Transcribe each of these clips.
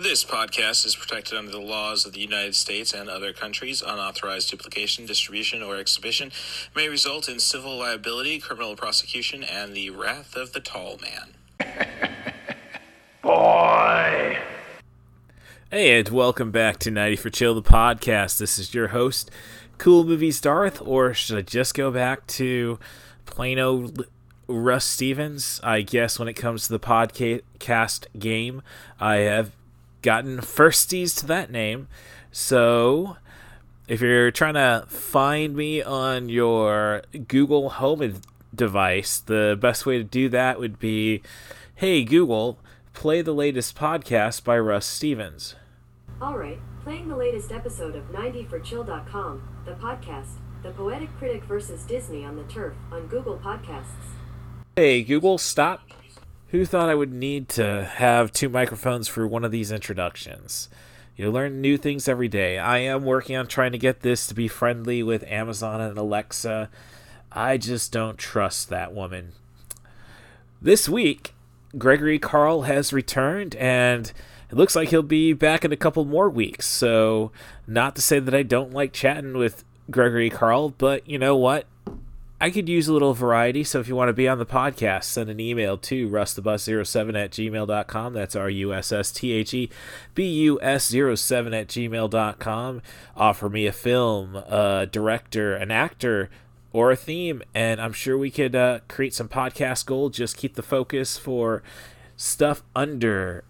This podcast is protected under the laws of the United States and other countries. Unauthorized duplication, distribution, or exhibition may result in civil liability, criminal prosecution, and the wrath of the tall man. Boy! Hey, and welcome back to 90 for Chill, the podcast. This is your host, Cool Movies Darth, or should I just go back to plain old Russ Stevens? I guess when it comes to the podcast game, I have gotten firsties to that name. So if you're trying to find me on your Google Home device, the best way to do that would be hey, Google, play the latest podcast by Russ Stevens. All right, playing the latest episode of 90forchill.com, the podcast, The Poetic Critic versus Disney on the Turf on Google Podcasts. Hey, Google, stop who thought I would need to have two microphones for one of these introductions? You learn new things every day. I am working on trying to get this to be friendly with Amazon and Alexa. I just don't trust that woman. This week, Gregory Carl has returned, and it looks like he'll be back in a couple more weeks. So, not to say that I don't like chatting with Gregory Carl, but you know what? I could use a little variety, so if you want to be on the podcast, send an email to rustthebus07 at gmail.com. That's R U S S T H E B U S 07 at gmail.com. Offer me a film, a director, an actor, or a theme, and I'm sure we could uh, create some podcast gold. Just keep the focus for stuff under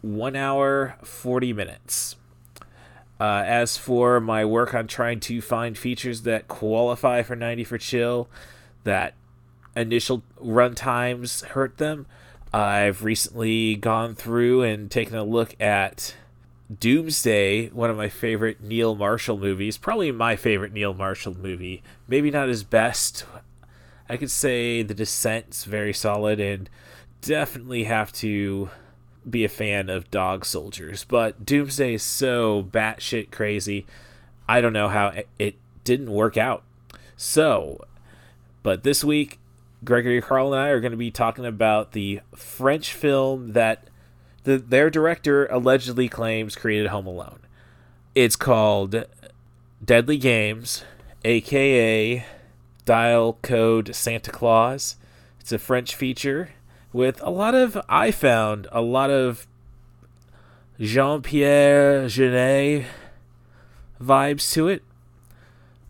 one hour, 40 minutes. Uh, as for my work on trying to find features that qualify for 90 for chill, that initial run times hurt them, I've recently gone through and taken a look at Doomsday, one of my favorite Neil Marshall movies, probably my favorite Neil Marshall movie. Maybe not his best. I could say The Descent's very solid and definitely have to be a fan of dog soldiers, but Doomsday is so batshit crazy. I don't know how it didn't work out. So, but this week, Gregory Carl and I are going to be talking about the French film that the, their director allegedly claims created Home Alone. It's called Deadly Games, aka Dial Code Santa Claus. It's a French feature with a lot of I found a lot of Jean Pierre Jeunet vibes to it.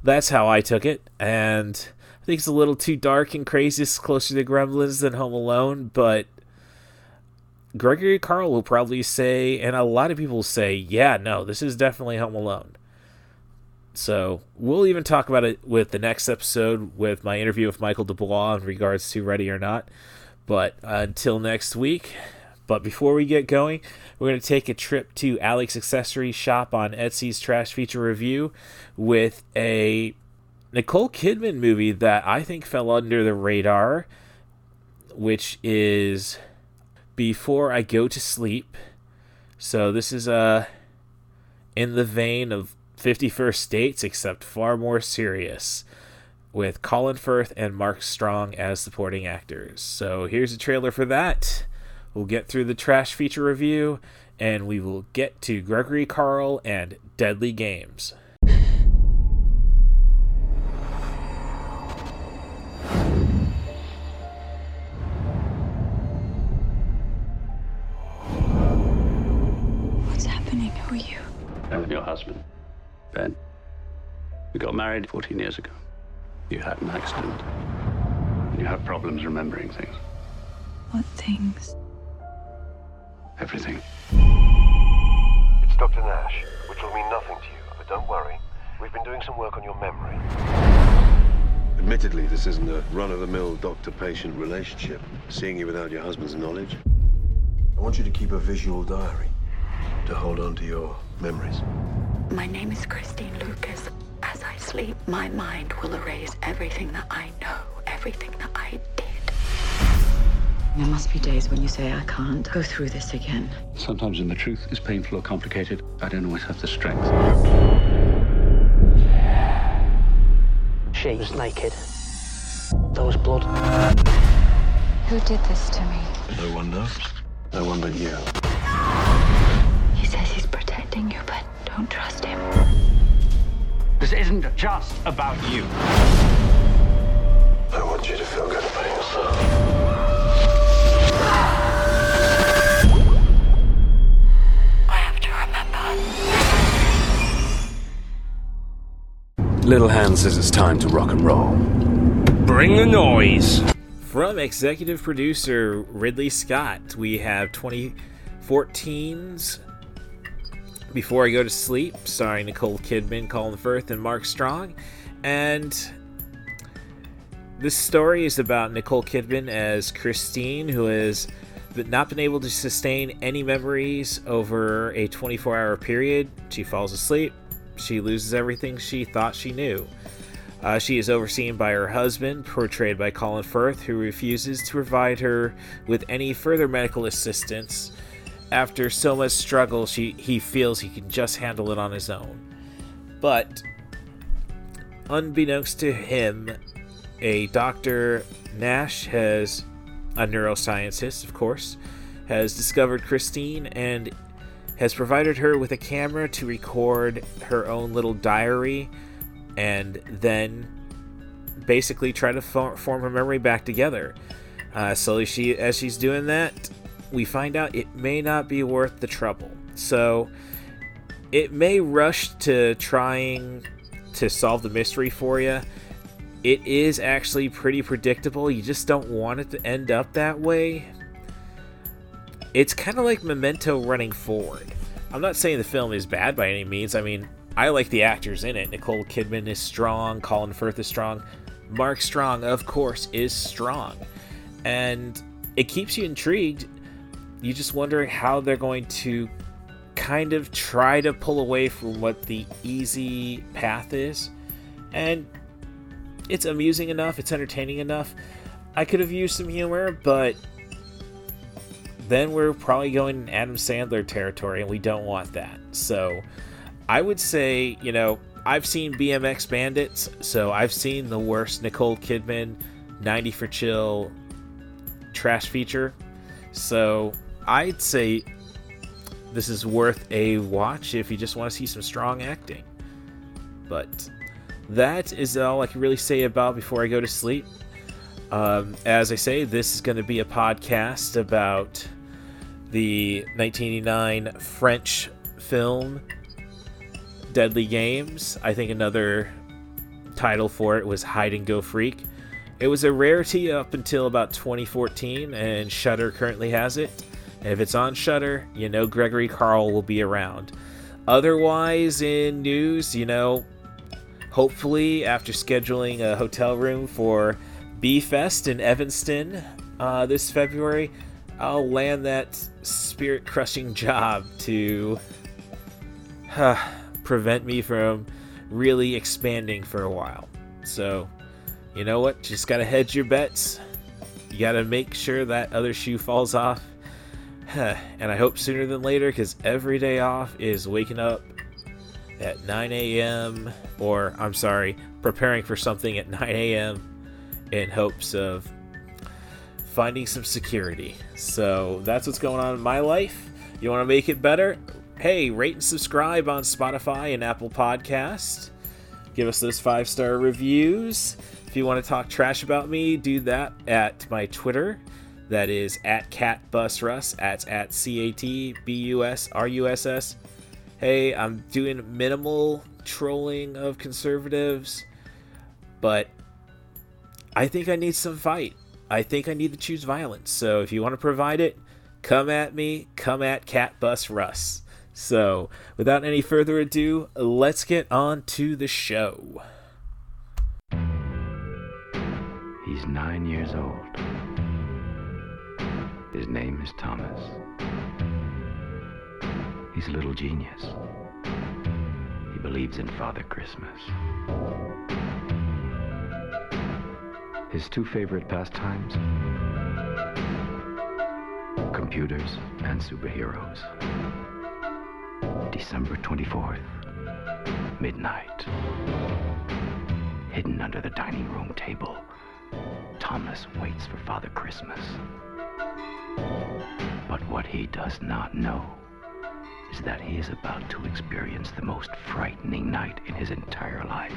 That's how I took it, and I think it's a little too dark and crazy. It's closer to Gremlins than Home Alone, but Gregory Carl will probably say, and a lot of people say, yeah, no, this is definitely Home Alone. So we'll even talk about it with the next episode with my interview with Michael Dubois in regards to Ready or Not. But until next week. But before we get going, we're going to take a trip to Alex Accessory Shop on Etsy's Trash Feature Review with a Nicole Kidman movie that I think fell under the radar, which is Before I Go to Sleep. So this is uh, in the vein of 51st States, except far more serious with Colin Firth and Mark Strong as supporting actors. So here's a trailer for that. We'll get through the trash feature review and we will get to Gregory Carl and Deadly Games. What's happening? Who are you? I'm your husband, Ben. We got married 14 years ago. You had an accident. And you have problems remembering things. What things? Everything. It's Dr. Nash, which will mean nothing to you, but don't worry. We've been doing some work on your memory. Admittedly, this isn't a run-of-the-mill doctor-patient relationship. Seeing you without your husband's knowledge. I want you to keep a visual diary to hold on to your memories. My name is Christine Lucas my mind will erase everything that I know, everything that I did. There must be days when you say, I can't go through this again. Sometimes when the truth is painful or complicated, I don't always have the strength. She was naked. There was blood. Who did this to me? No one knows. No one but you. He says he's protecting you, but don't trust him isn't just about you. I want you to feel good about yourself. I have to remember. Little Hand says it's time to rock and roll. Bring the noise. From executive producer Ridley Scott, we have 2014's Before I Go to Sleep, starring Nicole Kidman, Colin Firth, and Mark Strong. And this story is about Nicole Kidman as Christine, who has not been able to sustain any memories over a 24 hour period. She falls asleep, she loses everything she thought she knew. Uh, she is overseen by her husband, portrayed by Colin Firth, who refuses to provide her with any further medical assistance. After so much struggle, she, he feels he can just handle it on his own. But, unbeknownst to him, a Dr. Nash has, a neuroscientist, of course, has discovered Christine and has provided her with a camera to record her own little diary and then basically try to form, her memory back together. Uh, slowly, she as she's doing that, we find out it may not be worth the trouble. So it may rush to trying to solve the mystery for you. It is actually pretty predictable. You just don't want it to end up that way. It's kind of like Memento running forward. I'm not saying the film is bad by any means. I mean, I like the actors in it. Nicole Kidman is strong, Colin Firth is strong, Mark Strong, of course, is strong. And it keeps you intrigued. You just wondering how they're going to kind of try to pull away from what the easy path is. And it's amusing enough, it's entertaining enough. I could have used some humor, but then we're probably going in Adam Sandler territory, and we don't want that. So I would say, you know, I've seen BMX Bandits, so I've seen the worst Nicole Kidman 90 for Chill trash feature. So I'd say this is worth a watch if you just want to see some strong acting. But that is all I can really say about before I go to sleep. Um, as I say, this is going to be a podcast about the 1989 French film Deadly Games. I think another title for it was Hide and Go Freak. It was a rarity up until about 2014, and Shudder currently has it. If it's on Shudder, you know Gregory Carl will be around. Otherwise, in news, you know, hopefully after scheduling a hotel room for B Fest in Evanston uh, this February, I'll land that spirit crushing job to prevent me from really expanding for a while. So, you know what? Just gotta hedge your bets. You gotta make sure that other shoe falls off. and I hope sooner than later because every day off is waking up at 9 a.m. or, I'm sorry, preparing for something at 9 a.m. in hopes of finding some security. So that's what's going on in my life. You want to make it better? Hey, rate and subscribe on Spotify and Apple Podcast. Give us those five star reviews. If you want to talk trash about me, do that at my Twitter. That is at catbusruss. At at c a t b u s r u s s. Hey, I'm doing minimal trolling of conservatives, but I think I need some fight. I think I need to choose violence. So if you want to provide it, come at me. Come at Catbus Russ. So without any further ado, let's get on to the show. He's nine years old. His name is Thomas. He's a little genius. He believes in Father Christmas. His two favorite pastimes? Computers and superheroes. December 24th, midnight. Hidden under the dining room table, Thomas waits for Father Christmas. But what he does not know is that he is about to experience the most frightening night in his entire life.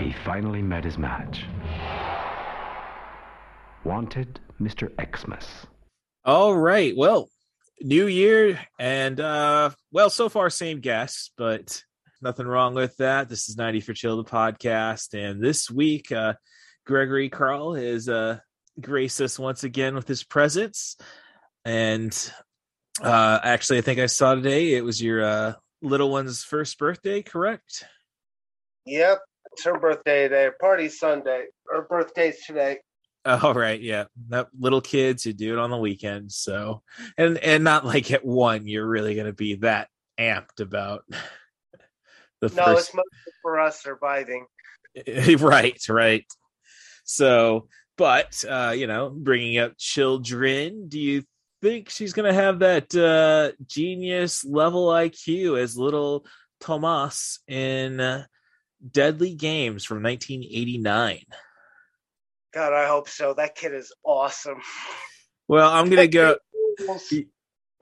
He finally met his match. Wanted Mr. Xmas. All right. Well, new year and uh well, so far same guests, but nothing wrong with that. This is 90 for Chill the podcast and this week uh Gregory Carl is uh graced us once again with his presence. And uh actually I think I saw today it was your uh little one's first birthday, correct? Yep, it's her birthday today. Party Sunday. Her birthday's today. All right, yeah. That little kids who do it on the weekends. So and and not like at one you're really gonna be that amped about the No, first it's mostly for us surviving. right, right. So, but uh, you know, bringing up children, do you think she's gonna have that uh genius level IQ as little Tomas in uh, Deadly Games from 1989? God, I hope so. That kid is awesome. Well, I'm gonna go.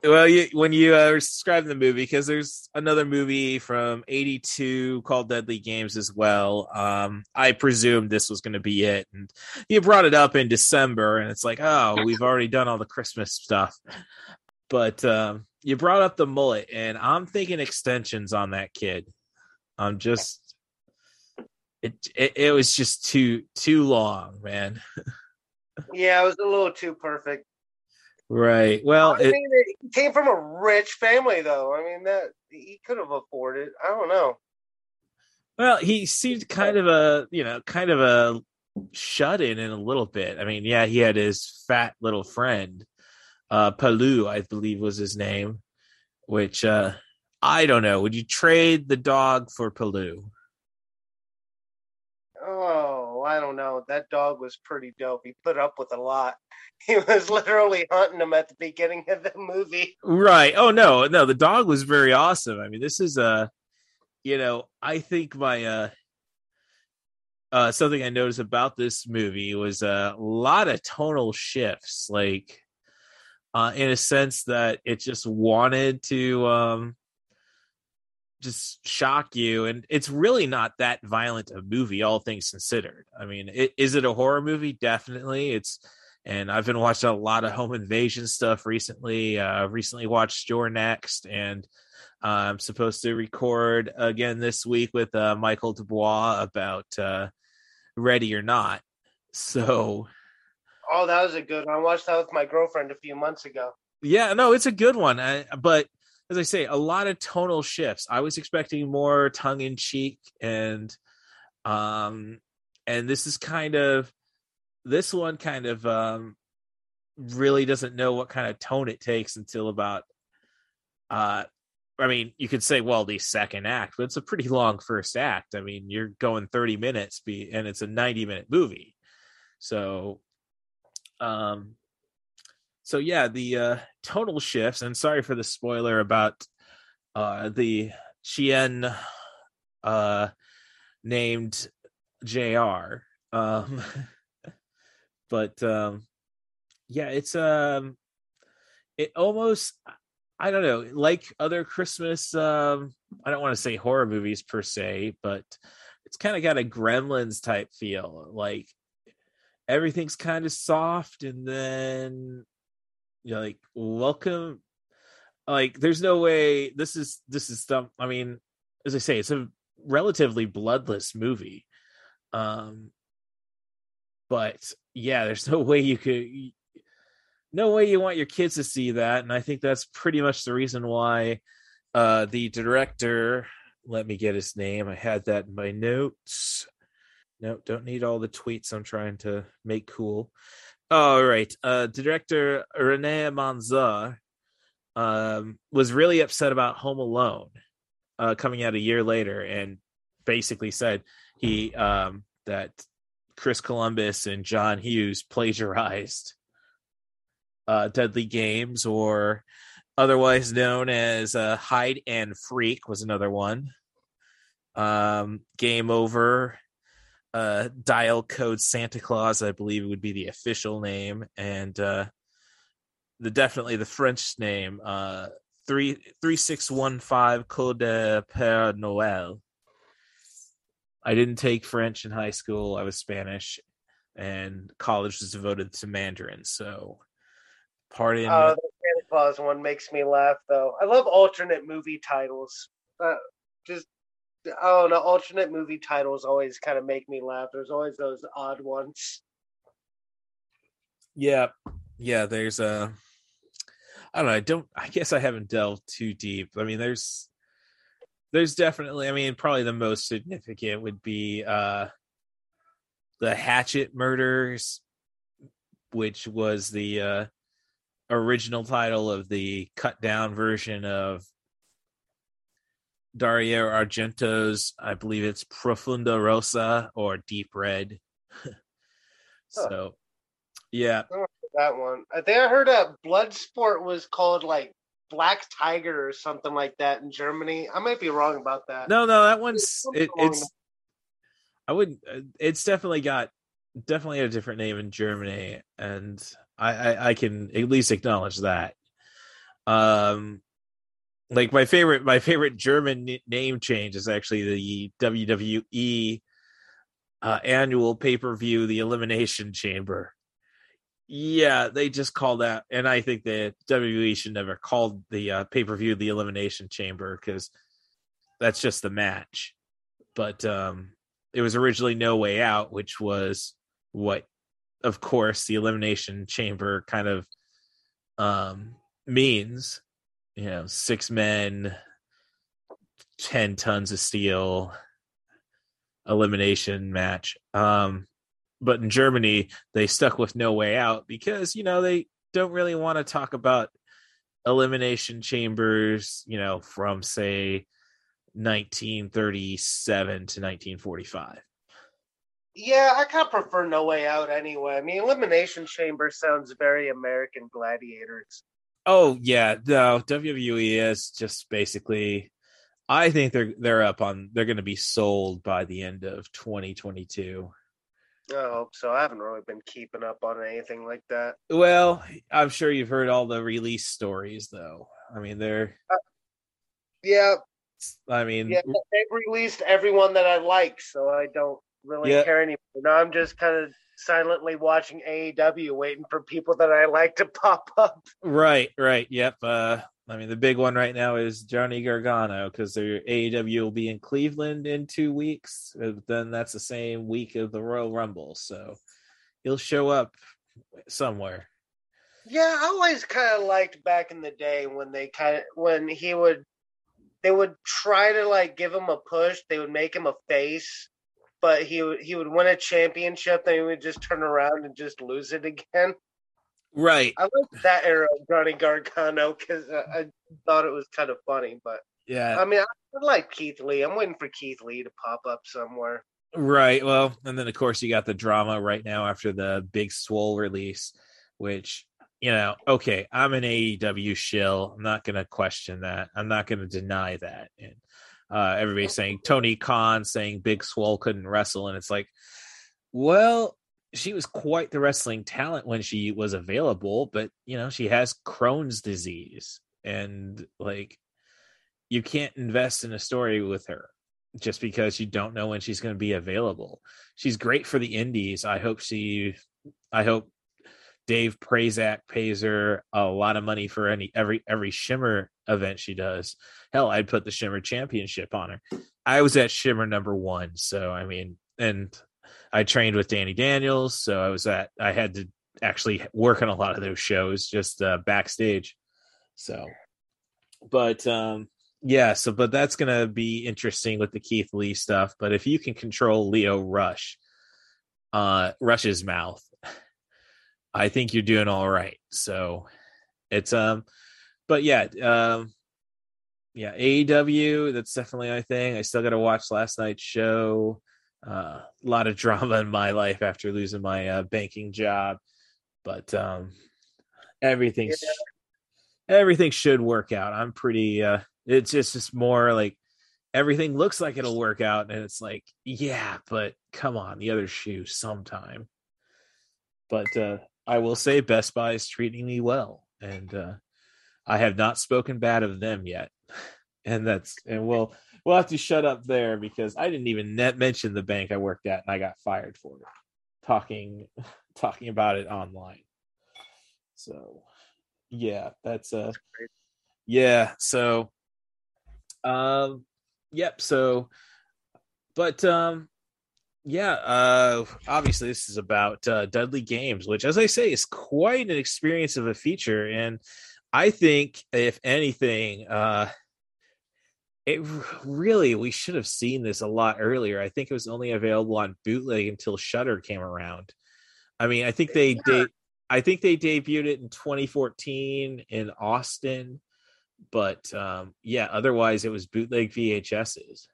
Well, you, when you uh, describing the movie, because there's another movie from '82 called Deadly Games as well. Um, I presumed this was going to be it, and you brought it up in December, and it's like, oh, we've already done all the Christmas stuff. But um, you brought up the mullet, and I'm thinking extensions on that kid. I'm just, it, it, it was just too too long, man. Yeah, it was a little too perfect. Right. Well, I it, mean, he came from a rich family, though. I mean, that he could have afforded. I don't know. Well, he seemed kind of a, you know, kind of a shut in in a little bit. I mean, yeah, he had his fat little friend, uh, Palou, I believe was his name, which, uh, I don't know. Would you trade the dog for Palou? Oh, I don't know. That dog was pretty dope. He put up with a lot. He was literally hunting him at the beginning of the movie. Right. Oh no, no, the dog was very awesome. I mean, this is uh you know, I think my uh uh something I noticed about this movie was a lot of tonal shifts, like uh in a sense that it just wanted to um just shock you and it's really not that violent a movie all things considered. I mean it, is it a horror movie? Definitely. It's and i've been watching a lot of home invasion stuff recently uh recently watched You're Next and uh, i'm supposed to record again this week with uh michael dubois about uh ready or not. So Oh, that was a good one. I watched that with my girlfriend a few months ago. yeah no it's a good one. I, but as i say a lot of tonal shifts. I was expecting more tongue-in-cheek and um and this is kind of this one kind of um really doesn't know what kind of tone it takes until about uh i mean you could say well the second act but it's a pretty long first act. I mean you're going 30 minutes be and it's a 90 minute movie. So um so yeah the uh tonal shifts and sorry for the spoiler about uh the chien uh named jr um but um yeah it's um it almost i don't know like other christmas um i don't want to say horror movies per se but it's kind of got a gremlins type feel like everything's kind of soft and then you like welcome like there's no way this is this is stuff i mean as i say it's a relatively bloodless movie um but yeah there's no way you could no way you want your kids to see that and i think that's pretty much the reason why uh the director let me get his name i had that in my notes. No don't need all the tweets i'm trying to make cool all right uh director René Manzor um was really upset about home alone uh coming out a year later and basically said he um that chris columbus and john hughes plagiarized uh deadly games or otherwise known as uh, hide and freak was another one. Um game over uh dial code santa claus i believe it would be the official name and uh the definitely the French name. Uh, three three six one five Code de Père Noël. I didn't take French in high school. I was Spanish, and college was devoted to Mandarin. So, pardon. Oh, the Santa Claus one makes me laugh though. I love alternate movie titles. Uh, just oh no, alternate movie titles always kind of make me laugh. There's always those odd ones. yeah, yeah. There's a. I don't know. I don't. I guess I haven't delved too deep. I mean, there's. There's definitely. I mean, probably the most significant would be uh the Hatchet Murders, which was the uh original title of the cut down version of Dario Argento's, I believe it's Profondo Rosso or Deep Red. so, yeah. I that one. I think I heard that Bloodsport was called like Black Tiger or something like that in Germany. I might be wrong about that. No, no, that one's it, it's. I wouldn't. uh, It's definitely got definitely a different name in Germany, and I, I I can at least acknowledge that. Um, like my favorite my favorite German name change is actually the WWE uh, annual pay per view, the Elimination Chamber. Yeah, they just call that, and I think that WWE should never call the uh, pay per view the Elimination Chamber because that's just the match. But um, it was originally No Way Out, which was what, of course, the Elimination Chamber kind of um, means. You know, six men, ten tons of steel, elimination match. Um, but in Germany, they stuck with No Way Out because you know they don't really want to talk about elimination chambers. You know, from say 1937 to 1945. Yeah, I kind of prefer No Way Out anyway. I mean, Elimination Chamber sounds very American Gladiators. Oh yeah, no, WWE is just basically. I think they're they're up on they're going to be sold by the end of 2022. I hope so. I haven't really been keeping up on anything like that. Well, I'm sure you've heard all the release stories though. I mean, they're uh, Yeah, I mean, yeah, they've released everyone that I like, so I don't really Yeah. care anymore. Now I'm just kind of silently watching AEW, waiting for people that I like to pop up. Right, right. Yep. Uh I mean the big one right now is Johnny Gargano because their AEW will be in Cleveland in two weeks. Uh, Then that's the same week of the Royal Rumble. So he'll show up somewhere. Yeah, I always kind of liked back in the day when they kind of when he would they would try to like give him a push. They would make him a face, but he would he would win a championship, then he would just turn around and just lose it again. Right. I like that era of Johnny Gargano because I, I thought it was kind of funny. But Yeah. I mean, I, I like Keith Lee. I'm waiting for Keith Lee to pop up somewhere. Right. Well, and then of course you got the drama right now after the Big Swole release, which you know, okay, I'm an AEW shill. I'm not going to question that. I'm not going to deny that. And uh, everybody's saying Tony Khan saying Big Swole couldn't wrestle, and it's like, well, she was quite the wrestling talent when she was available, but you know, she has Crohn's disease, and like, you can't invest in a story with her just because you don't know when she's going to be available. She's great for the indies. I hope she I hope Dave Prazak pays her a lot of money for any every every Shimmer event she does. Hell, I'd put the Shimmer championship on her. I was at Shimmer number 1, so I mean and I trained with Danny Daniels, so I was at I had to actually work on a lot of those shows just uh, backstage. So but um yeah, so but that's gonna be interesting with the Keith Lee stuff. But if you can control Lio Rush, uh Rush's mouth, I think you're doing all right. So it's um but yeah, um yeah, AEW, that's definitely my thing. I still gotta watch last night's show. Uh, a lot of drama in my life after losing my uh, banking job, but um everything's everything should work out. I'm pretty uh it's just just more like everything looks like it'll work out and it's like yeah but come on the other shoe sometime but uh i will say best buy is treating me well and uh, I have not spoken bad of them yet. And that's and we'll we'll have to shut up there because I didn't even net mention the bank I worked at and I got fired for it. Talking talking about it online. So yeah, that's uh yeah, so um yep, so but um yeah, uh obviously this is about uh Deadly Games, which as I say is quite an experience of a feature and I think if anything uh it really we should have seen this a lot earlier. I think it was only available on bootleg until Shudder came around. I mean, I think they Yeah. de- I think they debuted it in 2014 in Austin, but um yeah, otherwise it was bootleg VHSs.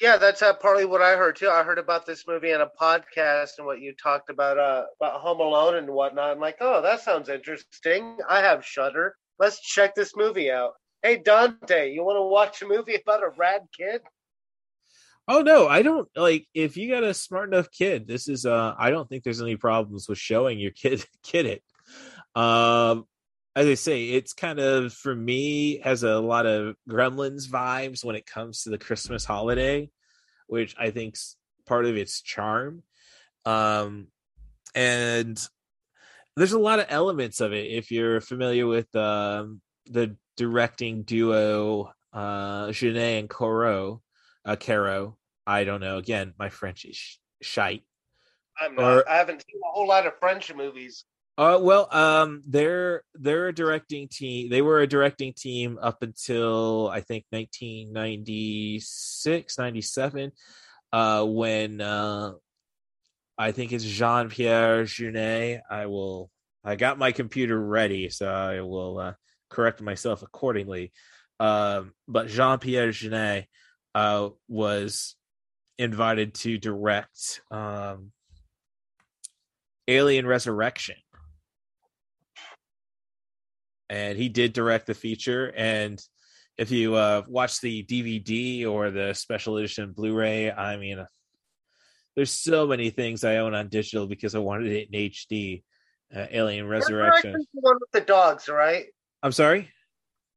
Yeah, that's uh, partly what I heard too. I heard about this movie on a podcast and what you talked about uh, about Home Alone and whatnot. I'm like, oh, that sounds interesting. I have Shudder. Let's check this movie out. Hey Dante, you want to watch a movie about a rad kid? Oh no, I don't like if you got a smart enough kid, this is uh I don't think there's any problems with showing your kid kid it. Um as I say, it's kind of for me has a lot of Gremlins vibes when it comes to the Christmas holiday, which I think's part of its charm. Um and there's a lot of elements of it if you're familiar with um the directing duo uh Jeunet and Coro uh Caro. I don't know. Again, my French is sh- shite. I'm not. Or- I haven't seen a whole lot of French movies. Uh well, um they're they're a directing team. They were a directing team up until I think 1996, 97 uh when uh I think it's Jean-Pierre Jeunet. I will I got my computer ready so I will uh correct myself accordingly. Um but Jean-Pierre Jeunet uh was invited to direct um Alien Resurrection. And he did direct the feature. And if you uh, watch the DVD or the special edition Blu ray, I mean, there's so many things I own on digital because I wanted it in HD. Uh, Alien Resurrection. Resurrection's the one with the dogs, right? I'm sorry?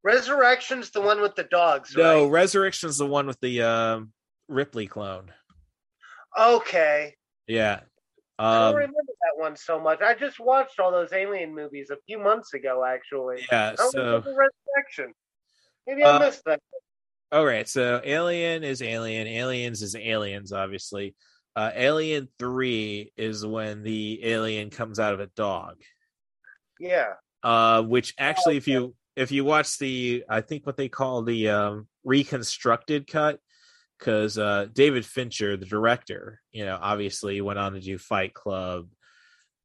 Resurrection's the one with the dogs, No, right? Resurrection's the one with the um, Ripley clone. Okay. Yeah. I don't Um, remember that one so much. I just watched all those Alien movies a few months ago, actually. Yeah, so- Resurrection. Maybe I Uh, missed that. All right, so Alien is Alien, Aliens is Aliens, obviously. Uh, Alien Three is when the alien comes out of a dog. Yeah. Uh, which actually, if you if you watch the, I think what they call the um, reconstructed cut, because uh, David Fincher, the director, you know, obviously went on to do Fight Club,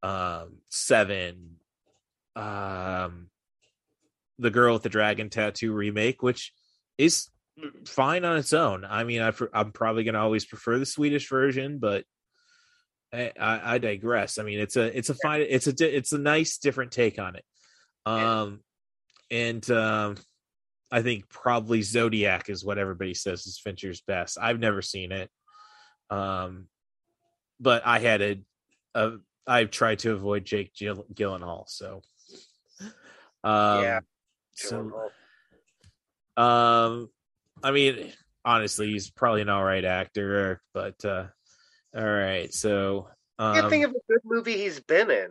um, Seven, um, the Girl with the Dragon Tattoo remake, which is fine on its own. I mean, I, i'm probably going to always prefer the Swedish version, but I, I, I digress. I mean, it's a it's a fine it's a it's a nice different take on it. Um, and um, I think probably Zodiac is what everybody says is Fincher's best. I've never seen it, um, but I had a, a I've tried to avoid Jake Gill- Gyllenhaal, so um, Yeah. so um, I mean, honestly, he's probably an all right actor, but uh, all right. So, I can't um, think of a good movie he's been in.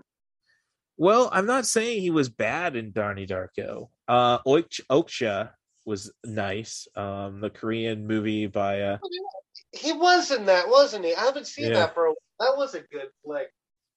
Well, I'm not saying he was bad in Donnie Darko. Uh, was nice. Um, the Korean movie by uh, He was in that, wasn't he? I haven't seen Yeah. that for a while. That was a good flick.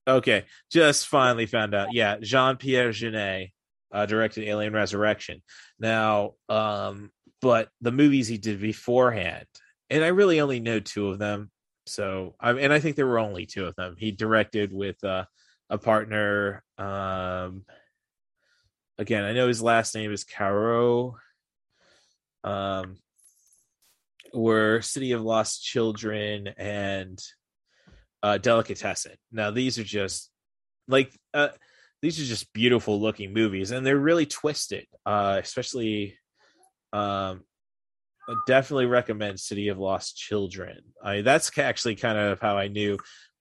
Okay, just finally found out. Yeah, Jean Pierre Jeunet uh, directed Alien Resurrection. Now, um, but the movies he did beforehand, and I really only know two of them. So, I and I think there were only two of them. He directed with uh, a partner. Um, again, I know his last name is Caro. Um, were City of Lost Children and uh, Delicatessen. Now these are just like uh, these are just beautiful looking movies, and they're really twisted. Uh, especially, um, I definitely recommend City of Lost Children. I that's actually kind of how I knew.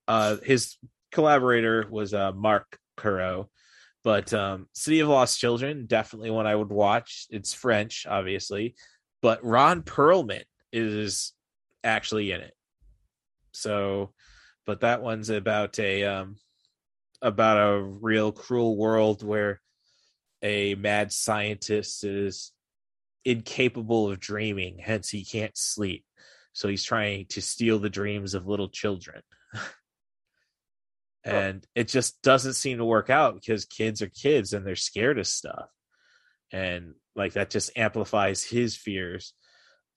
Uh, his collaborator was uh, Marc Caro, but um, City of Lost Children definitely one I would watch. It's French, obviously, but Ron Perlman is actually in it. So, but that one's about a um, about a real cruel world where a mad scientist is incapable of dreaming, hence he can't sleep. So he's trying to steal the dreams of little children. and it just doesn't seem to work out because kids are kids and they're scared of stuff. And like that just amplifies his fears.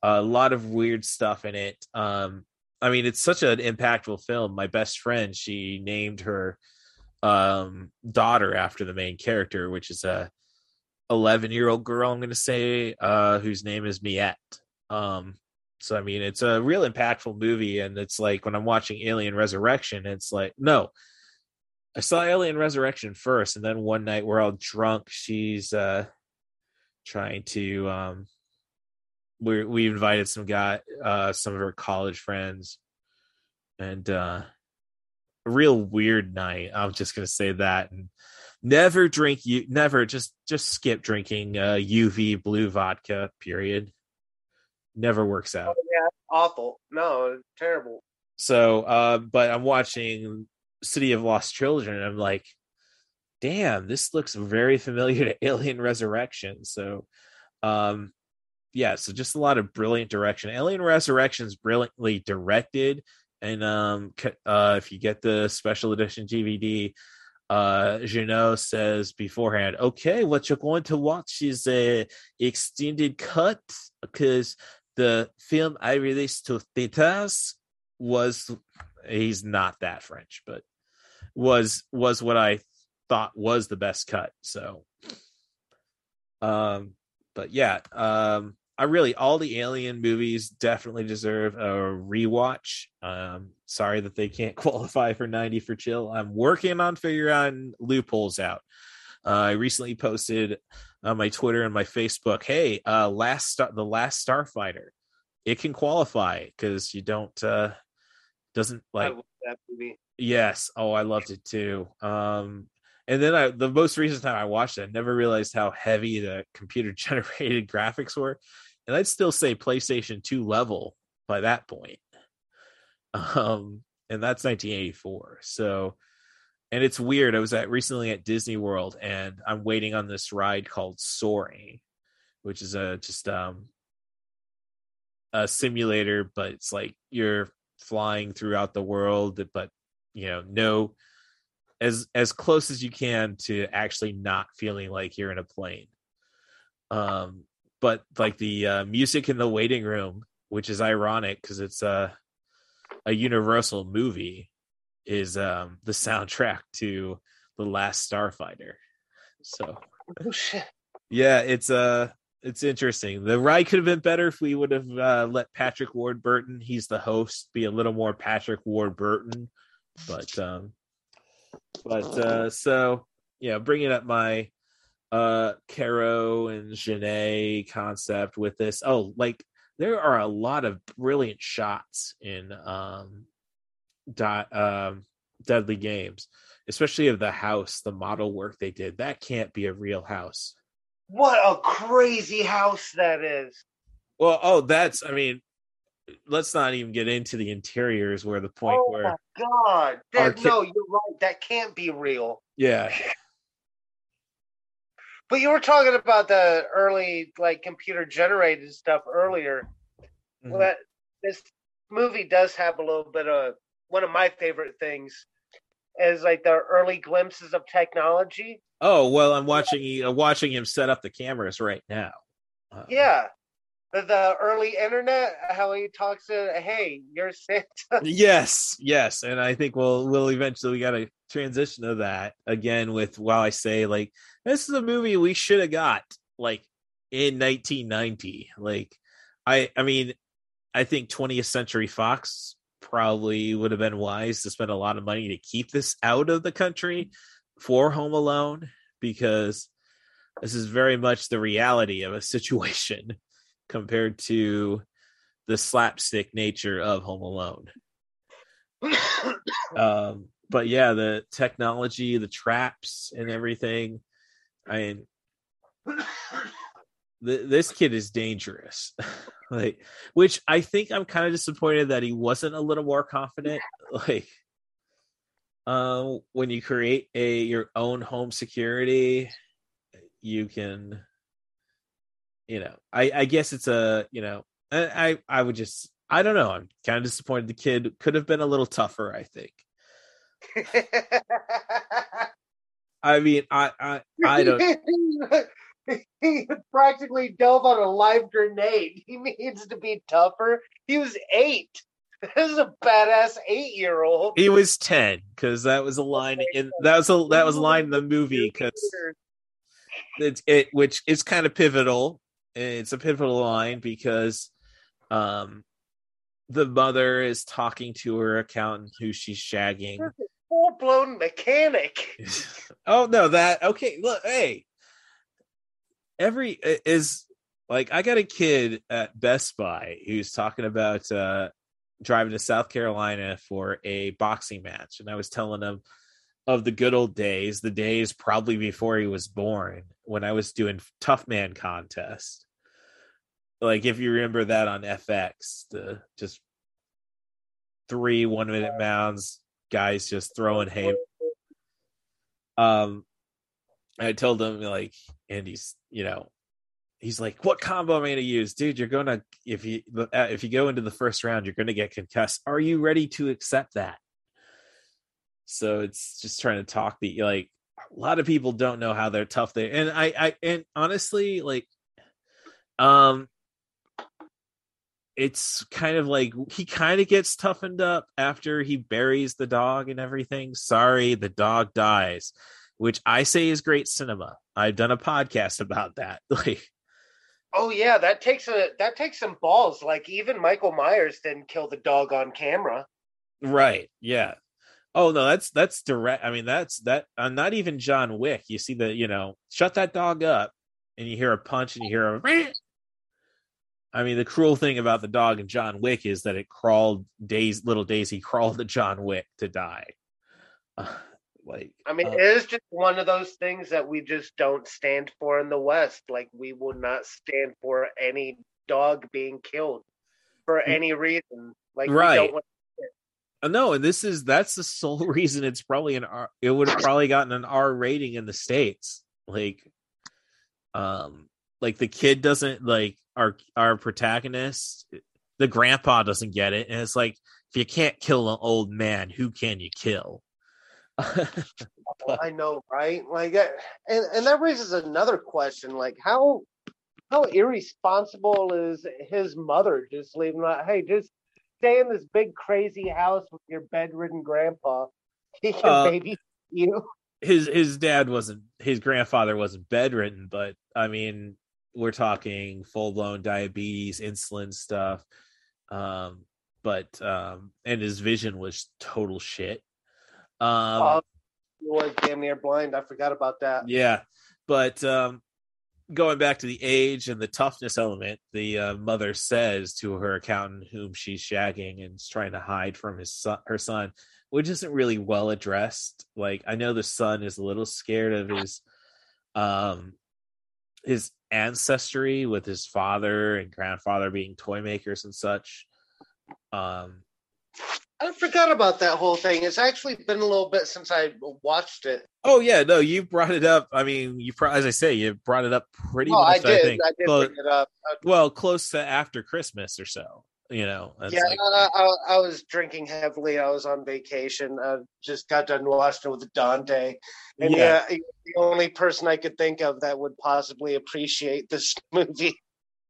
A lot of weird stuff in it. Um I mean, it's such an impactful film. My best friend, she named her um daughter after the main character, which is a 11 year old girl, I'm going to say, uh, whose name is Miette. Um, so, I mean, it's a real impactful movie. And it's like when I'm watching Alien Resurrection, it's like, no, I saw Alien Resurrection first. And then one night we're all drunk. She's uh, trying to, um, we we invited some guy, uh, some of her college friends, and uh, a real weird night. I'm just gonna say that, and never drink you never just just skip drinking uh uv blue vodka period never works out Oh, yeah, awful. No, terrible. so uh but i'm watching city of lost children i'm like damn this looks very familiar to alien resurrection. So um yeah so just a lot of brilliant direction. Alien resurrection is brilliantly directed and um uh if you get the special edition dvd uh Jeunet says beforehand, okay, what you're going to watch is a extended cut because the film I released to theaters was he's not that French, but was was what I thought was the best cut. So um but yeah, um I really all the alien movies definitely deserve a rewatch. Um sorry that they can't qualify for 90 for chill. I'm working on figuring loopholes out. Uh, I recently posted on my Twitter and my Facebook, "Hey, uh last star the last Starfighter. It can qualify cuz you don't uh doesn't like that movie. Yes. Oh, I loved it too. Um, and then I, the most recent time I watched it, I never realized how heavy the computer generated graphics were. And I'd still say PlayStation 2 level by that point. Um, and that's 1984. So, and it's weird. I was at recently at Disney World and I'm waiting on this ride called Soaring, which is a just um a simulator, but it's like you're flying throughout the world, but you know, no as as close as you can to actually not feeling like you're in a plane. Um, but like the uh, music in the waiting room, which is ironic because it's a a Universal movie, is um the soundtrack to the Last Starfighter. So Oh shit. yeah, it's uh it's interesting. The ride could have been better if we would have uh, let Patrick Warburton, he's the host, be a little more Patrick Warburton. But um but uh so yeah, bringing up my uh Caro and Jeunet concept with this. Oh, like there are a lot of brilliant shots in um di- um Deadly Games, especially of the house, the model work they did. That can't be a real house. What a crazy house that is. Well, oh, that's I mean, let's not even get into the interiors where the point oh where god. That, no, you're right. That can't be real. yeah, But you were talking about the early like computer generated stuff earlier. Mhm. Well, that this movie does have a little bit of one of my favorite things is like the early glimpses of technology. Oh well, I'm watching uh, watching him set up the cameras right now. Uh, Yeah. The, early internet, how he talks to, hey, you're Santa. Yes, yes, and I think we'll we'll eventually we got to transition to that again with while I say like this is a movie we should have got like in 1990. Like I I mean I think 20th Century Fox probably would have been wise to spend a lot of money to keep this out of the country for Home Alone because this is very much the reality of a situation compared to the slapstick nature of Home Alone. Um, but yeah, the technology, the traps, and everything. I mean, th- this kid is dangerous. like, which I think I'm kind of disappointed that he wasn't a little more confident. Like, um, when you create a your own home security, you can, you know, I I guess it's a you know, I I, would just I don't know. I'm kind of disappointed. The kid could have been a little tougher. I think. I mean, I I I don't. he practically dove on a live grenade. He needs to be tougher. He was eight. This is a badass eight-year-old. He was ten because that was a line in that was a that was a line in the movie because it which is kind of pivotal. It's a pivotal line because um the mother is talking to her accountant who she's shagging. Full-blown mechanic. oh no, that okay. Look, hey, every is like I got a kid at Best Buy who's talking about uh driving to South Carolina for a boxing match, and I was telling him of the good old days, the days probably before he was born, when I was doing Tough Man contest. Like if you remember that on FX, the just three one minute mounds, guys just throwing hay. Um, I told him like, and he's you know, he's like, "What combo am I going to use, dude? You're gonna if you uh, if you go into the first round, you're going to get concussed. Are you ready to accept that?" So it's just trying to talk the like a lot of people don't know how they're tough they and I I and honestly like um it's kind of like he kind of gets toughened up after he buries the dog and everything. Sorry, the dog dies, which I say is great cinema. I've done a podcast about that. Like, oh yeah, that takes a that takes some balls. Like even Michael Myers didn't kill the dog on camera. Right? Yeah. Oh no, that's that's direct. I mean, that's that. Uh, not even John Wick. You see the you know, shut that dog up, and you hear a punch, and you hear a. I mean, the cruel thing about the dog in John Wick is that it crawled days, little Daisy crawled to John Wick to die. Uh, like, I mean, uh, it is just one of those things that we just don't stand for in the West. Like we would not stand for any dog being killed for any reason. Like we Right. don't want Uh, no, and this is that's the sole reason it's probably an R. It would have probably gotten an R rating in the states. Like, um, like the kid doesn't like our our protagonist. The grandpa doesn't get it, and it's like if you can't kill an old man, who can you kill? I know, right? Like, and and that raises another question: like, how how irresponsible is his mother just leaving? Like, hey, just stay in this big crazy house with your bedridden grandpa. He can Uh, baby you. his his dad wasn't his grandfather wasn't bedridden, but I mean we're talking full blown diabetes, insulin stuff. Um, but um, and his vision was total shit. Um, Oh, he was damn near blind. I forgot about that. yeah, but um, going back to the age and the toughness element, the uh, mother says to her accountant, whom she's shagging and is trying to hide from his son, her son, which isn't really well addressed. Like I know the son is a little scared of his, um, his ancestry with his father and grandfather being toy makers and such. Um, I forgot about that whole thing. It's actually been a little bit since I watched it. Oh yeah, no, you brought it up. I mean, you pro- as I say, you brought it up pretty Oh, I much. did. think. I did Clo- bring it up. Well, close to after Christmas or so. You know, yeah, like- I, I, I was drinking heavily. I was on vacation. I just got done watching with Dante, and Yeah. yeah, the only person I could think of that would possibly appreciate this movie.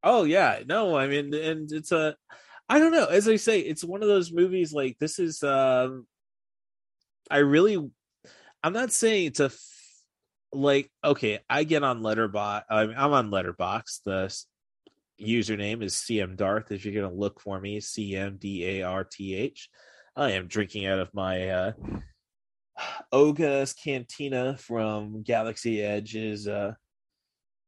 Oh yeah, no, I mean, and it's a, I don't know. As I say, it's one of those movies. Like this is, um, I really, I'm not saying it's a, like okay, I get on Letterbox. I'm, I'm on Letterbox. The username is CM Darth. If you're gonna look for me, C M D A R T H. I am drinking out of my uh, Oga's Cantina from Galaxy's Edge uh,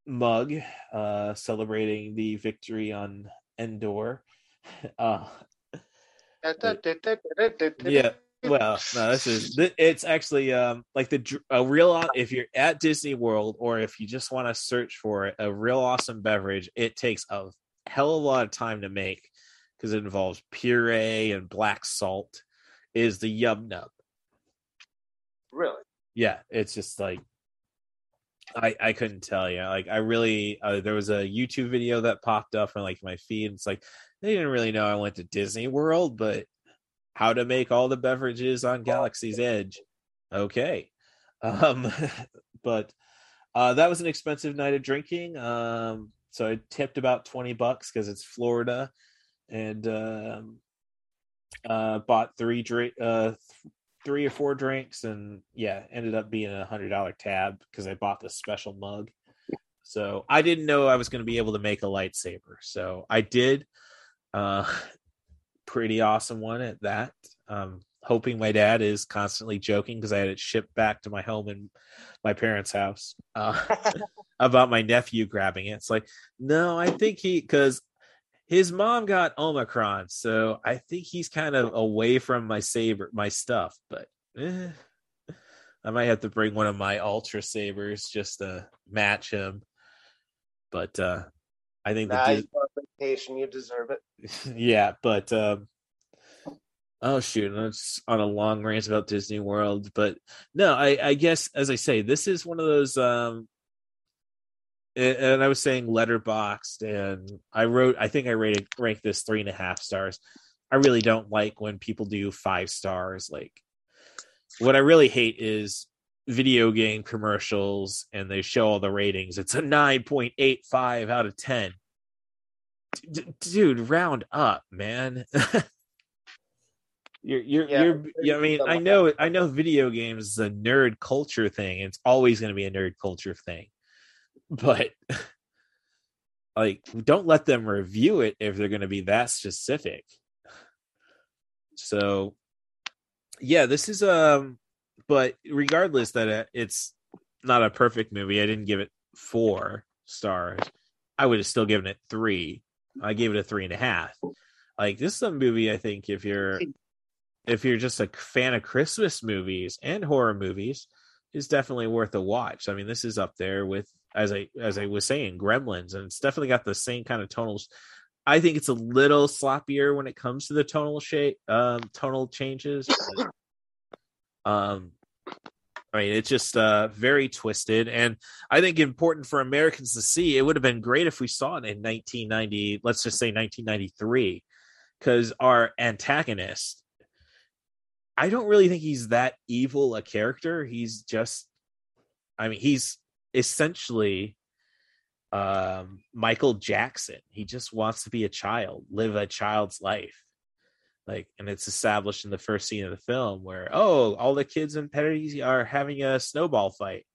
mug, uh, celebrating the victory on Endor. Uh, yeah, well, no, this is it's actually um like the a real if you're at Disney World or if you just want to search for it, a real awesome beverage, it takes a hell of a lot of time to make because it involves puree and black salt. Is the Yub Nub? Really? Yeah, it's just like I I couldn't tell you. Like I really uh, there was a YouTube video that popped up on like my feed. It's like they didn't really know I went to Disney World, but how to make all the beverages on Galaxy's Edge. Okay. Um but uh that was an expensive night of drinking. Um so I tipped about 20 bucks cuz it's Florida and um uh bought three drink uh th- three or four drinks and yeah, ended up being a hundred dollar tab because I bought this special mug. So I didn't know I was going to be able to make a lightsaber. So I did. Uh, pretty awesome one at that. Um, hoping my dad is constantly joking because I had it shipped back to my home in my parents' house uh, about my nephew grabbing it. It's like, no, I think he because his mom got Omicron, so I think he's kind of away from my saber, my stuff. But eh, I might have to bring one of my ultra sabers just to match him. But uh I think the Nah, Dis- vacation, you deserve it. yeah, but um oh shoot, it's on a long rant about Disney World, but no, I I guess as I say, this is one of those um and I was saying Letterboxd and I wrote I think I rated ranked this three and a half stars. I really don't like when people do five stars. Like what I really hate is video game commercials and they show all the ratings. It's a 9.85 out of 10. D- dude, round up, man. you're you're Yeah, you're yeah, I mean, I know I know video games is a nerd culture thing. It's always going to be a nerd culture thing. But like don't let them review it if they're going to be that specific. So yeah, this is um but regardless that it's not a perfect movie, I didn't give it four stars. I would have still given it three. I gave it a three and a half. Like this is a movie I think if you're if you're just a fan of Christmas movies and horror movies, is definitely worth a watch. I mean, this is up there with as I as I was saying, Gremlins, and it's definitely got the same kind of tonal. I think it's a little sloppier when it comes to the tonal shape, um, tonal changes. but, um, I mean, it's just uh very twisted, and I think important for Americans to see. It would have been great if we saw it in 1990. Let's just say 1993, because our antagonist I don't really think he's that evil a character. He's just I mean, he's essentially um Michael Jackson. He just wants to be a child, live a child's life. Like and it's established in the first scene of the film where oh, all the kids in Petty are having a snowball fight.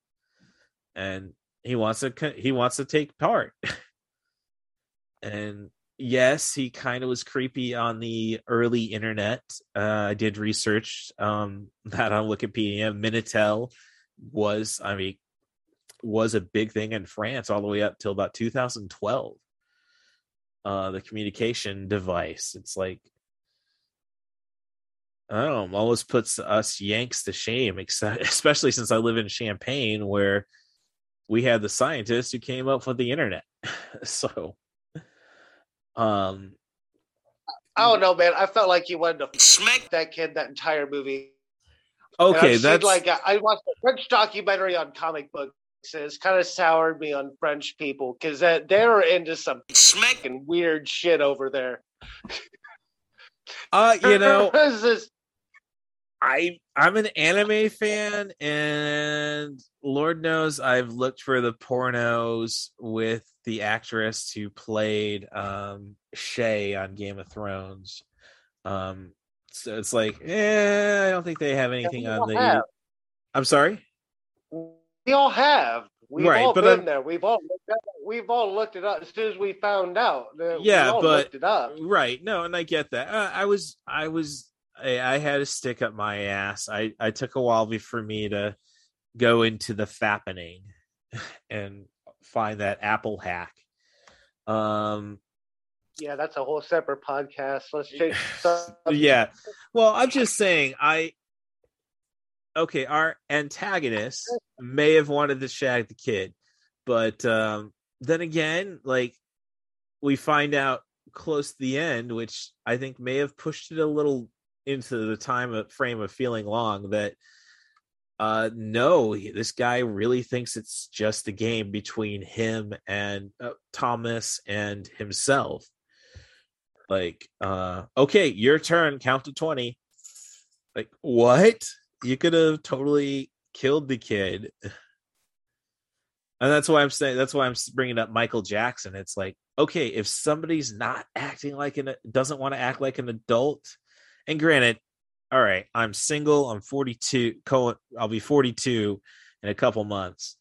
And he wants to he wants to take part. and yes, he kind of was creepy on the early internet. Uh, I did research um, that on Wikipedia. Minitel was, I mean, was a big thing in France all the way up till about 2012. Uh, the communication device. It's like, I don't know, always puts us Yanks to shame, except, especially since I live in Champaign where we had the scientists who came up with the internet. so, um, I don't know, man. I felt like you wanted to smack that kid that entire movie. Okay, And seen, that's like I watched a French documentary on comic books. and It's kind of soured me on French people because they're into some smacking weird shit over there. uh, you know, I I'm an anime fan, and Lord knows I've looked for the pornos with the actress who played um Shae on Game of Thrones. Um, so it's like, eh, I don't think they have anything on the. have. I'm sorry. we all have. We've Right, all but been I'm- there. We've all we've all looked it up as soon as we found out. Uh, Yeah, but looked it up. right, no, and I get that. Uh, I was, I was, I, I had a stick up my ass. I, I took a while for me to go into the fappening and find that Apple hack. Um, yeah, that's a whole separate podcast. Let's change. yeah. Well, I'm just saying, I okay, our antagonist may have wanted to shag the kid, but um then again, like we find out close to the end, which I think may have pushed it a little into the time of frame of feeling long that uh no this guy really thinks it's just a game between him and uh, thomas and himself. Like uh okay your turn count to 20 like what you could have totally killed the kid. And that's why i'm saying that's why i'm bringing up michael jackson. It's like okay if somebody's not acting like an doesn't want to act like an adult and granted all right i'm single i'm 42 i'll be 42 in a couple months.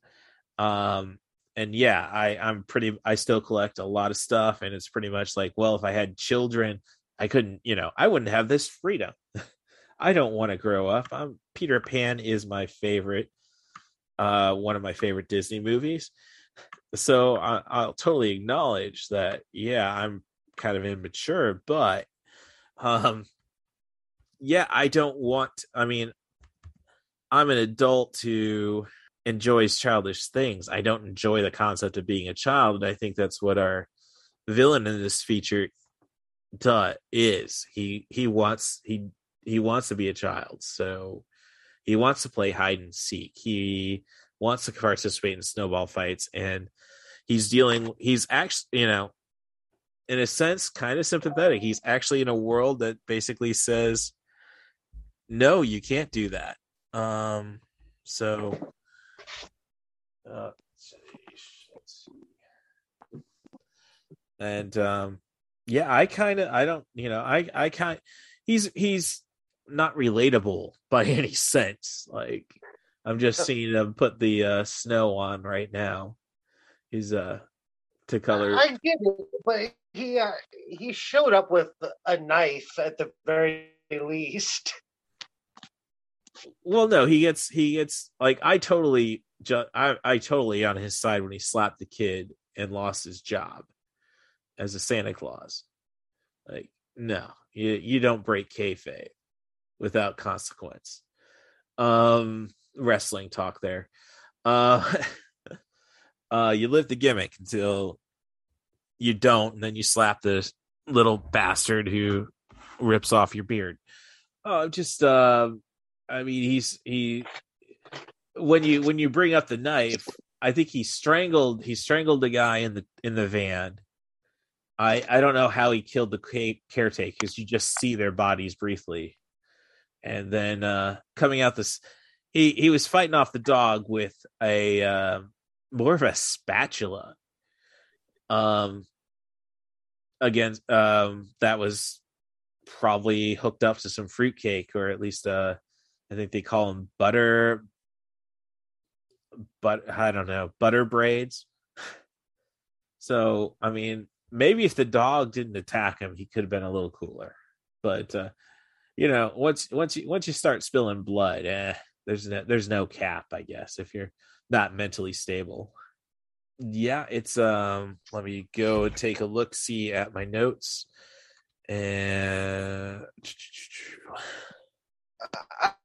Um and yeah i i'm pretty i still collect a lot of stuff and it's pretty much like well if i had children i couldn't you know i wouldn't have this freedom i don't want to grow up. I'm peter pan is my favorite uh one of my favorite disney movies. So I, i'll totally acknowledge that yeah i'm kind of immature but um yeah i don't want i mean i'm an adult who enjoys childish things. I don't enjoy the concept of being a child and i think that's what our villain in this feature duh is. He he wants he he wants to be a child so he wants to play hide and seek. He wants to participate in snowball fights and he's dealing he's actually you know in a sense kind of sympathetic. He's actually in a world that basically says no you can't do that. Um so uh and um yeah i kind of i don't you know i i kind he's he's not relatable by any sense. Like i'm just seeing him put the uh snow on right now. He's uh to color I get it, but he uh, he showed up with a knife at the very least. well no he gets he gets like i totally ju- I, I totally on his side when he slapped the kid and lost his job as a santa claus. Like no you you don't break kayfabe without consequence um wrestling talk there uh uh you live the gimmick until you don't and then you slap the little bastard who rips off your beard oh just uh I mean, he's he when you when you bring up the knife, I think he strangled he strangled the guy in the in the van. I I don't know how he killed the caretakers. You just see their bodies briefly, and then uh coming out this, he he was fighting off the dog with a uh, more of a spatula. Um, against um that was probably hooked up to some fruitcake or at least uh I think they call them butter, but I don't know, butter braids. So, I mean, maybe if the dog didn't attack him, he could have been a little cooler. But uh, you know, once once you once you start spilling blood, eh, there's no there's no cap, I guess, if you're not mentally stable. Yeah, it's um let me go take a look see at my notes. And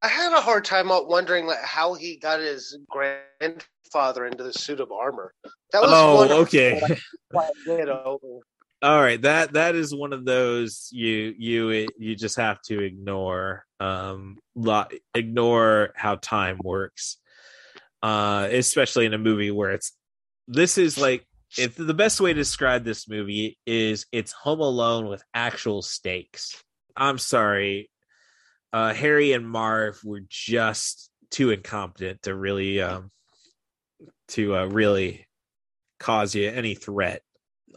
I had a hard time out wondering like how he got his grandfather into the suit of armor. That was oh, okay. over. All right, that that is one of those you you you just have to ignore um ignore how time works. Uh especially in a movie where it's this is like if the best way to describe this movie is it's home alone with actual stakes. I'm sorry, uh, Harry and Marv were just too incompetent to really um, to uh, really cause you any threat.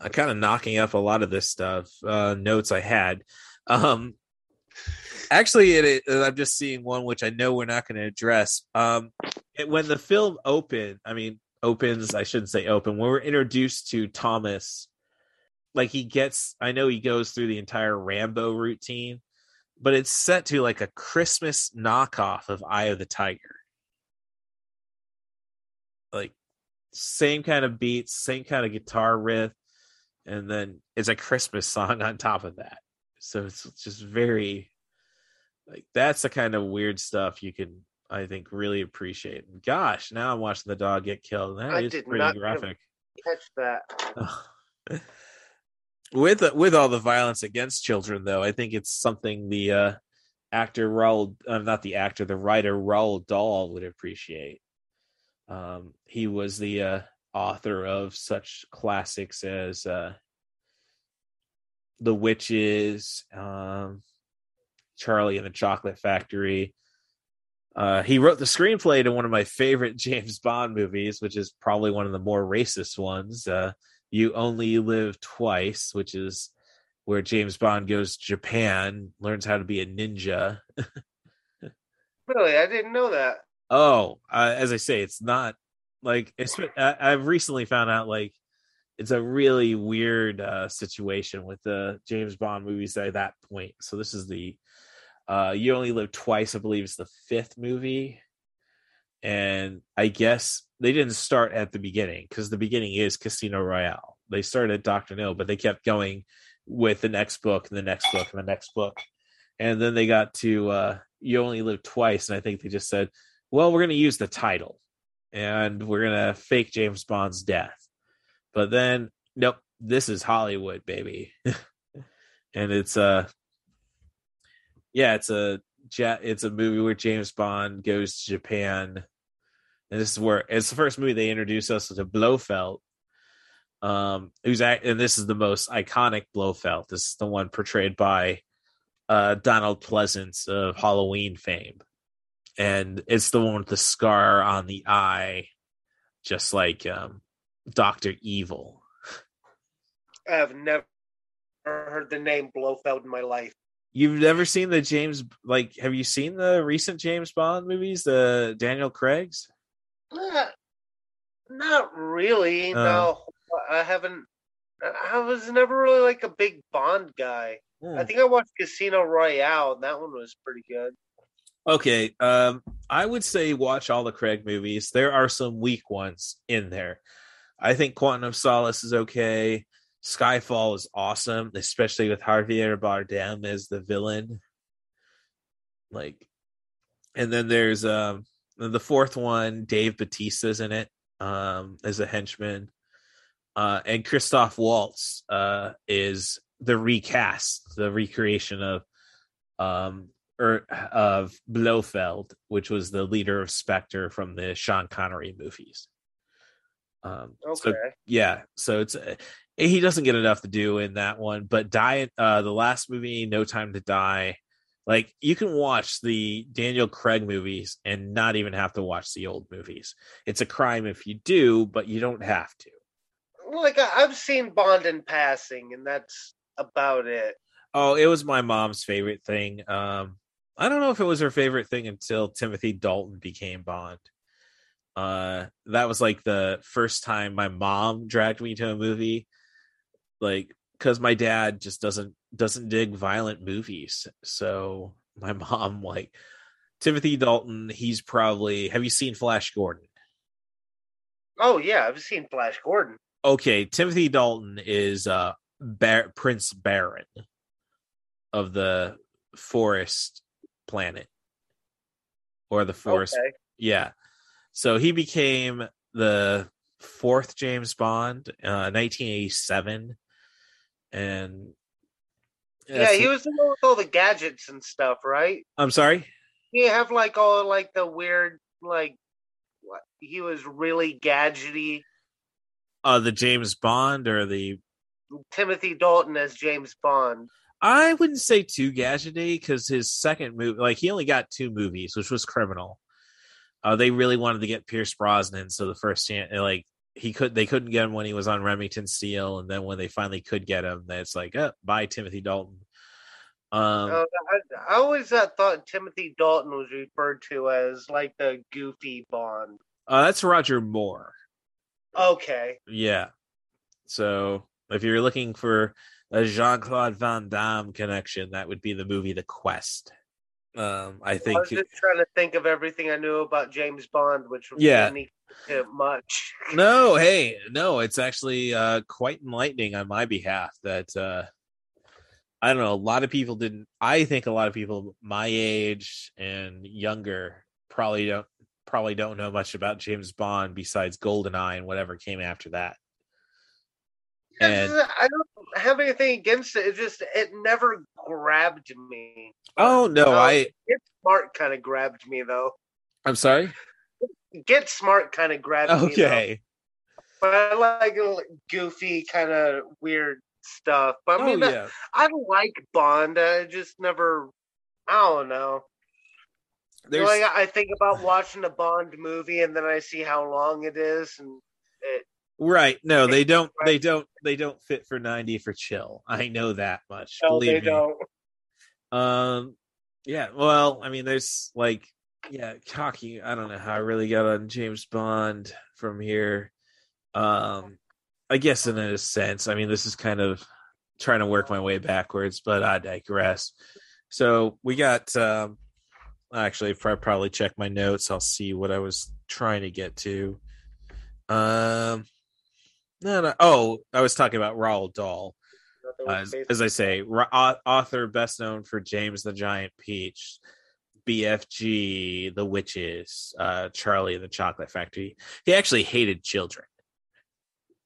I'm kind of knocking up a lot of this stuff uh, notes I had. Um, actually, it, it, I'm just seeing one which I know we're not going to address. Um, it, when the film opened, I mean opens, I shouldn't say open. When we're introduced to Thomas, like he gets, I know he goes through the entire Rambo routine but it's set to like a Christmas knockoff of Eye of the Tiger. Like same kind of beats, same kind of guitar riff, and then it's a Christmas song on top of that. So it's just very like that's the kind of weird stuff you can I think really appreciate. Gosh, now I'm watching the dog get killed. That I is did pretty graphic. catch that. with with all the violence against children though i think it's something the uh actor Roald, uh, not the actor the writer Roald Dahl would appreciate um he was the uh author of such classics as uh the witches um charlie and the chocolate factory uh, he wrote the screenplay to one of my favorite James Bond movies, which is probably one of the more racist ones. Uh, you Only Live Twice, which is where James Bond goes to Japan, learns how to be a ninja. Really, I didn't know that. oh, uh, as I say, it's not like it's. I, I've recently found out like it's a really weird uh, situation with the James Bond movies at that point. So this is the uh, You Only Live Twice, I believe, is the fifth movie, and I guess they didn't start at the beginning because the beginning is Casino Royale. They started at Doctor No, but they kept going with the next book and the next book and the next book, and then they got to uh, You Only Live Twice, and I think they just said, "Well, we're going to use the title, and we're to fake James Bond's death." But then, nope, this is Hollywood, baby, and it's uh yeah, it's a it's a movie where James Bond goes to Japan, and this is where it's the first movie they introduce us to Blofeld. Um, who's act- and this is the most iconic Blofeld. This is the one portrayed by uh Donald Pleasence of Halloween fame, and it's the one with the scar on the eye, just like um Doctor Evil. I have never heard the name Blofeld in my life. You've never seen the James like have you seen the recent James Bond movies, the Daniel Craig's? Not, not really. Uh. no, I haven't. I was never really like a big Bond guy. Hmm. I think I watched Casino Royale, and that one was pretty good. Okay, um I would say watch all the Craig movies. There are some weak ones in there. I think Quantum of Solace is okay. Skyfall is awesome, especially with Javier Bardem as the villain. Like, and then there's um the fourth one. Dave Batista's in it um as a henchman, uh, and Christoph Waltz uh is the recast, the recreation of um or of Blofeld, which was the leader of Spectre from the Sean Connery movies. Um, so, Okay. yeah, so it's uh, he doesn't get enough to do in that one, but die uh the last movie, No Time to Die, like you can watch the Daniel Craig movies and not even have to watch the old movies. It's a crime if you do, but you don't have to. Like I've seen Bond in passing, and that's about it. Oh, it was my mom's favorite thing. Um, I don't know if it was her favorite thing until Timothy Dalton became Bond. Uh, that was like the first time my mom dragged me to a movie, like because my dad just doesn't doesn't dig violent movies. So my mom like Timothy Dalton. He's probably. Have you seen Flash Gordon? Oh yeah, I've seen Flash Gordon. okay, Timothy Dalton is uh Bar- Prince Barin of the Forest Planet or the force. Okay. Yeah. So he became the fourth James Bond, uh 1987 and Yeah, he was the one with all the gadgets and stuff, right? I'm sorry. He have like all like the weird like what he was really gadgety. Uh the James Bond or the Timothy Dalton as James Bond. I wouldn't say too gadgety because his second movie, like he only got two movies, which was Criminal. Uh, they really wanted to get Pierce Brosnan, so the first chance, like he could, they couldn't get him when he was on Remington Steele, and then when they finally could get him, that's like, oh, bye Timothy Dalton. Um, Uh, I, I always uh, thought Timothy Dalton was referred to as like the goofy Bond. uh, that's Roger Moore. Okay. Yeah. So if you're looking for a Jean Claude Van Damme connection, that would be the movie The Quest. Um, I think I was just trying to think of everything I knew about James Bond, which Yeah. much. no, hey, no, it's actually uh, quite enlightening on my behalf that uh, I don't know. A lot of people didn't. I think a lot of people my age and younger probably don't probably don't know much about James Bond besides GoldenEye and whatever came after that. And I don't have anything against it. It just it never grabbed me. oh no, Uh, I Get Smart kind of grabbed me though. I'm sorry. Get Smart kind of grabbed me. Okay. But I like goofy kind of weird stuff. But I Oh mean, yeah. I like Bond. I just never. I don't know. There's Like I think about watching a Bond movie and then I see how long it is, and it, right. No, they don't. They don't. They don't fit for ninety for chill. I know that much. no, Believe they me. don't. Um, yeah. Well, I mean, there's like, yeah, cocky. I don't know how I really got on James Bond from here. Um, I guess in a sense, I mean, this is kind of trying to work my way backwards, but I digress. So we got. um Actually, if I probably check my notes, I'll see what I was trying to get to. Um, no, no. Oh, I was talking about Roald Dahl uh, as, as I say, au- author best known for James the Giant Peach, BFG, The Witches, uh, Charlie and the Chocolate Factory. He actually hated children,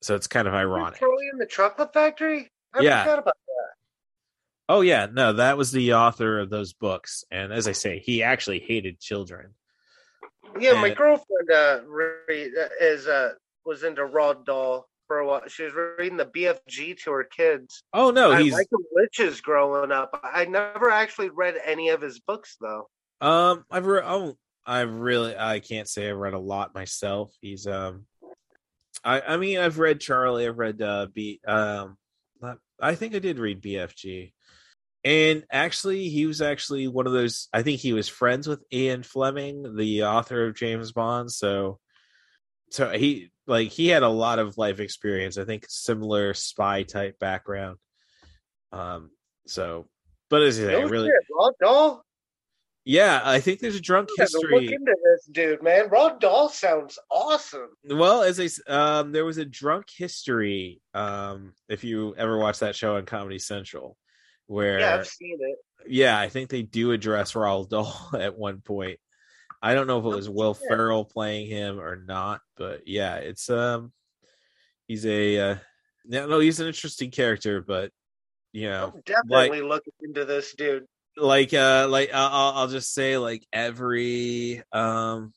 so it's kind of ironic. Charlie in the Chocolate Factory. I Yeah. forgot about Oh yeah, no, that was the author of those books, and as I say, he actually hated children. that. Yeah, my girlfriend uh, is uh was into Roald Dahl for a while. She was reading the BFG to her kids. Oh no, I he's like the witches growing up. I never actually read any of his books though. Um, I've re- oh, I've really I can't say I've read a lot myself. He's um, I I mean I've read Charlie. I've read uh B um, not, I think I did read BFG, and actually he was actually one of those. I think he was friends with Ian Fleming, the author of James Bond. So, so he like he had a lot of life experience. I think similar spy type background. Um, so, but as I say, No really. shit, Roald Dahl. Yeah, I think there's a drunk gotta Look history. into this dude, man. Roald Dahl sounds awesome. Well, as I um, there was a drunk history. Um, if you ever watch that show on Comedy Central, where Yeah, I've seen it. yeah, I think they do address Roald Dahl at one point. I don't know if it was Will. Ferrell playing him or not, but yeah, it's um, he's a uh, no, he's an interesting character, but you know, I'm definitely looking into this dude. like uh like I'll, I'll I'll just say like every um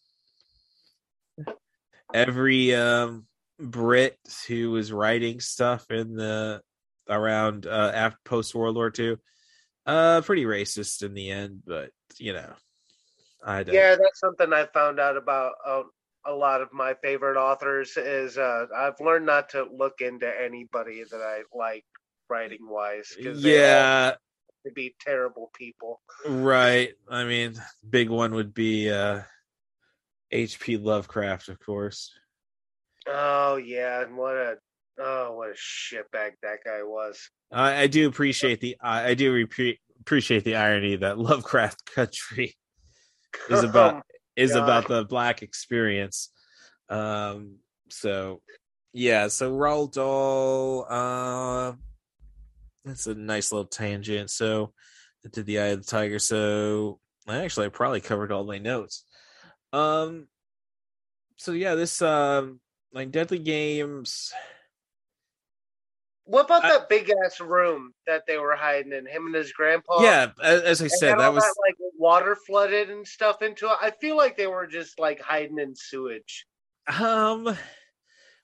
every um brit who was writing stuff in the around uh after post world war ii uh pretty racist in the end but you know i don't Yeah, that's something I found out about uh, a lot of my favorite authors. Is uh, I've learned not to look into anybody that I like writing wise yeah to be terrible people. right i mean big one would be uh hp lovecraft of course Oh yeah, and what a oh what a shitbag that guy was. I, I do appreciate the I, I do repre- appreciate the irony that Lovecraft Country is about Oh, is God. about the black experience. Um. So yeah. So Roald Dahl. Uh, that's a nice little tangent. So I did the Eye of the Tiger. So I actually I probably covered all my notes. Um. So yeah, this um like Deadly Games. What about that big ass room that they were hiding in? Him and his grandpa. Yeah, as, as I said, that was like water flooded and stuff into it. I feel like they were just like hiding in sewage. Um,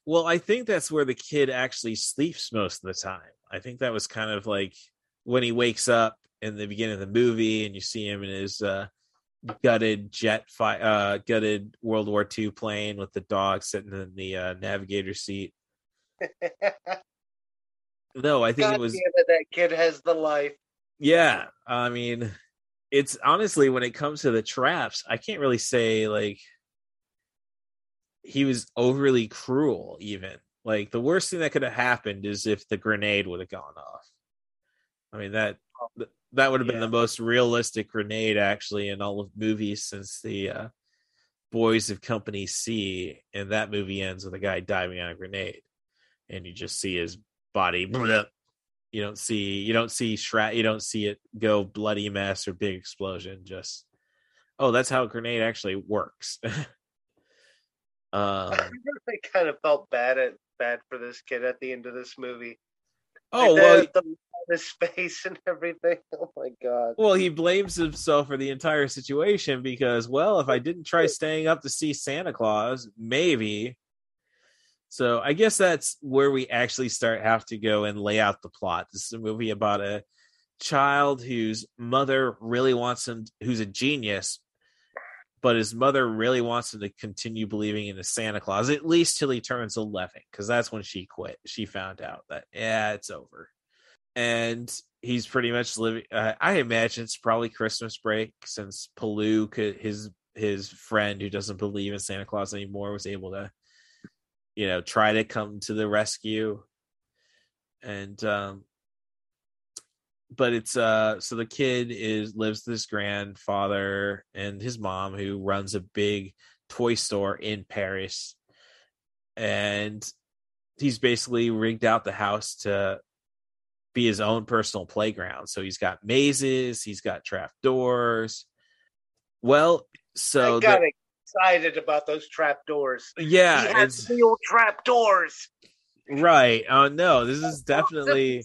well, I think that's where the kid actually sleeps most of the time. I think that was kind of like when he wakes up in the beginning of the movie, and you see him in his uh, gutted jet fi- uh, gutted World War II plane with the dog sitting in the uh, navigator seat. No, I think God it was it, that kid has the life. yeah. I mean, it's honestly when it comes to the traps, I can't really say like he was overly cruel even like the worst thing that could have happened is if the grenade would have gone off i mean that that would have been the most realistic grenade actually in all of movies since the uh, Boys of Company C, and that movie ends with a guy diving on a grenade, and you just see his body. You don't see you don't see shrat you don't see it go bloody mess or big explosion. Just oh, that's how a grenade actually works. um, I kind of felt bad at bad for this kid at the end of this movie. Oh Like, well, the, the space and everything. Oh my god. Well, he blames himself for the entire situation because, well, if I didn't try staying up to see Santa Claus, maybe. So I guess that's where we actually start have to go and lay out the plot. This is a movie about a child whose mother really wants him, who's a genius, but his mother really wants him to continue believing in the Santa Claus at least till he turns eleven, because that's when she quit. She found out that yeah, it's over and he's pretty much living. Uh, I imagine it's probably Christmas break since Palou, could, his his friend who doesn't believe in Santa Claus anymore, was able to, you know, try to come to the rescue. And um, but it's uh, so the kid is lives with his grandfather and his mom who runs a big toy store in Paris, and he's basically rigged out the house to be his own personal playground. So he's got mazes, he's got trap doors. Well, so I got the- excited about those trap doors. Yeah, he it's- has real trap doors. right. Oh no, this is definitely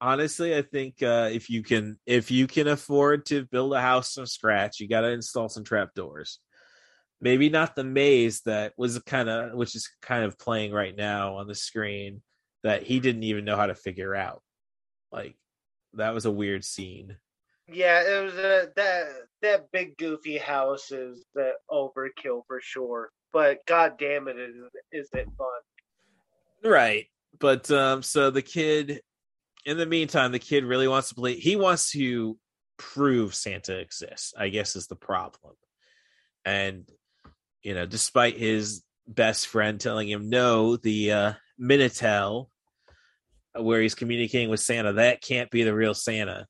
honestly, I think uh if you can if you can afford to build a house from scratch, you gotta install some trap doors. Maybe not the maze that was kind of which is kind of playing right now on the screen that he didn't even know how to figure out. Like that was a weird scene. Yeah, it was a that that big goofy house is the overkill for sure. But god damn it, is is it fun? Right. But um so the kid in the meantime, the kid really wants to believe he wants to prove Santa exists, I guess is the problem. And you know, despite his best friend telling him no, the uh Minitel where he's communicating with Santa, that can't be the real Santa.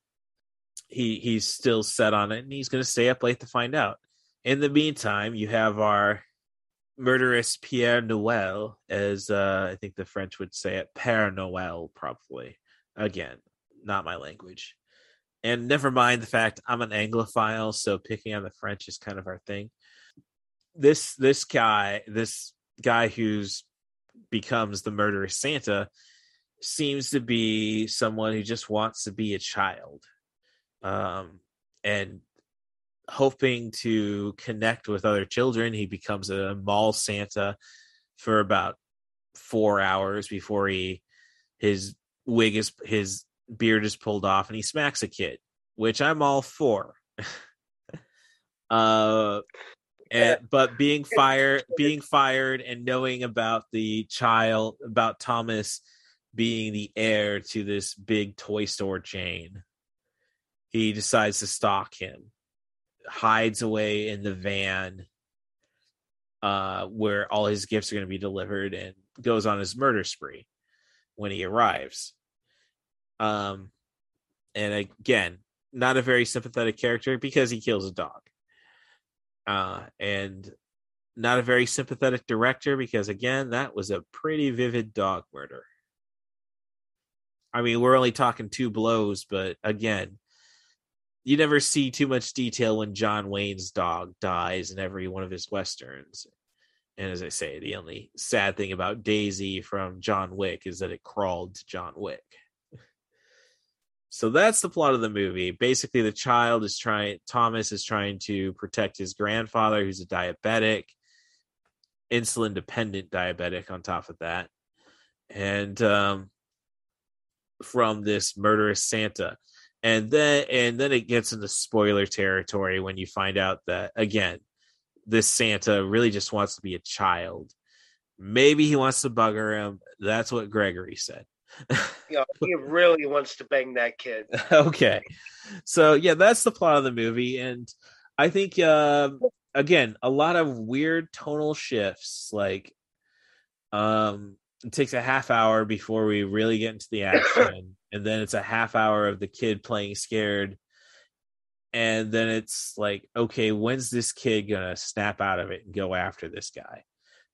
He he's still set on it and he's gonna stay up late to find out. In the meantime, you have our murderous Pierre Noel, as uh, I think the French would say it, Père Noel, probably. Again, not my language. And never mind the fact I'm an Anglophile, so picking on the French is kind of our thing. This this guy, this guy who's becomes the murderous Santa, seems to be someone who just wants to be a child, um, and hoping to connect with other children. He becomes a mall Santa for about four hours before he his wig is his beard is pulled off and he smacks a kid, which I'm all for. uh and but being fired being fired and knowing about the child about Thomas being the heir to this big toy store chain, he decides to stalk him hides away in the van uh where all his gifts are going to be delivered and goes on his murder spree when he arrives. Um and again not a very sympathetic character because he kills a dog. Uh and not a very sympathetic director because again that was a pretty vivid dog murder. I mean we're only talking two blows but again you never see too much detail when John Wayne's dog dies in every one of his westerns. And as I say, the only sad thing about Daisy from John Wick is that it crawled to John Wick. So that's the plot of the movie. Basically, the child is trying, Thomas is trying to protect his grandfather, who's a diabetic, insulin dependent diabetic, on top of that. And um, from this murderous Santa and then and then it gets into spoiler territory when you find out that again this santa really just wants to be a child. Maybe he wants to bugger him. That's what gregory said. You know, he really wants to bang that kid. okay. So yeah that's the plot of the movie. And i think uh, again a lot of weird tonal shifts like um it takes a half hour before we really get into the action, and then it's a half hour of the kid playing scared, and then it's like, okay, when's this kid gonna snap out of it and go after this guy?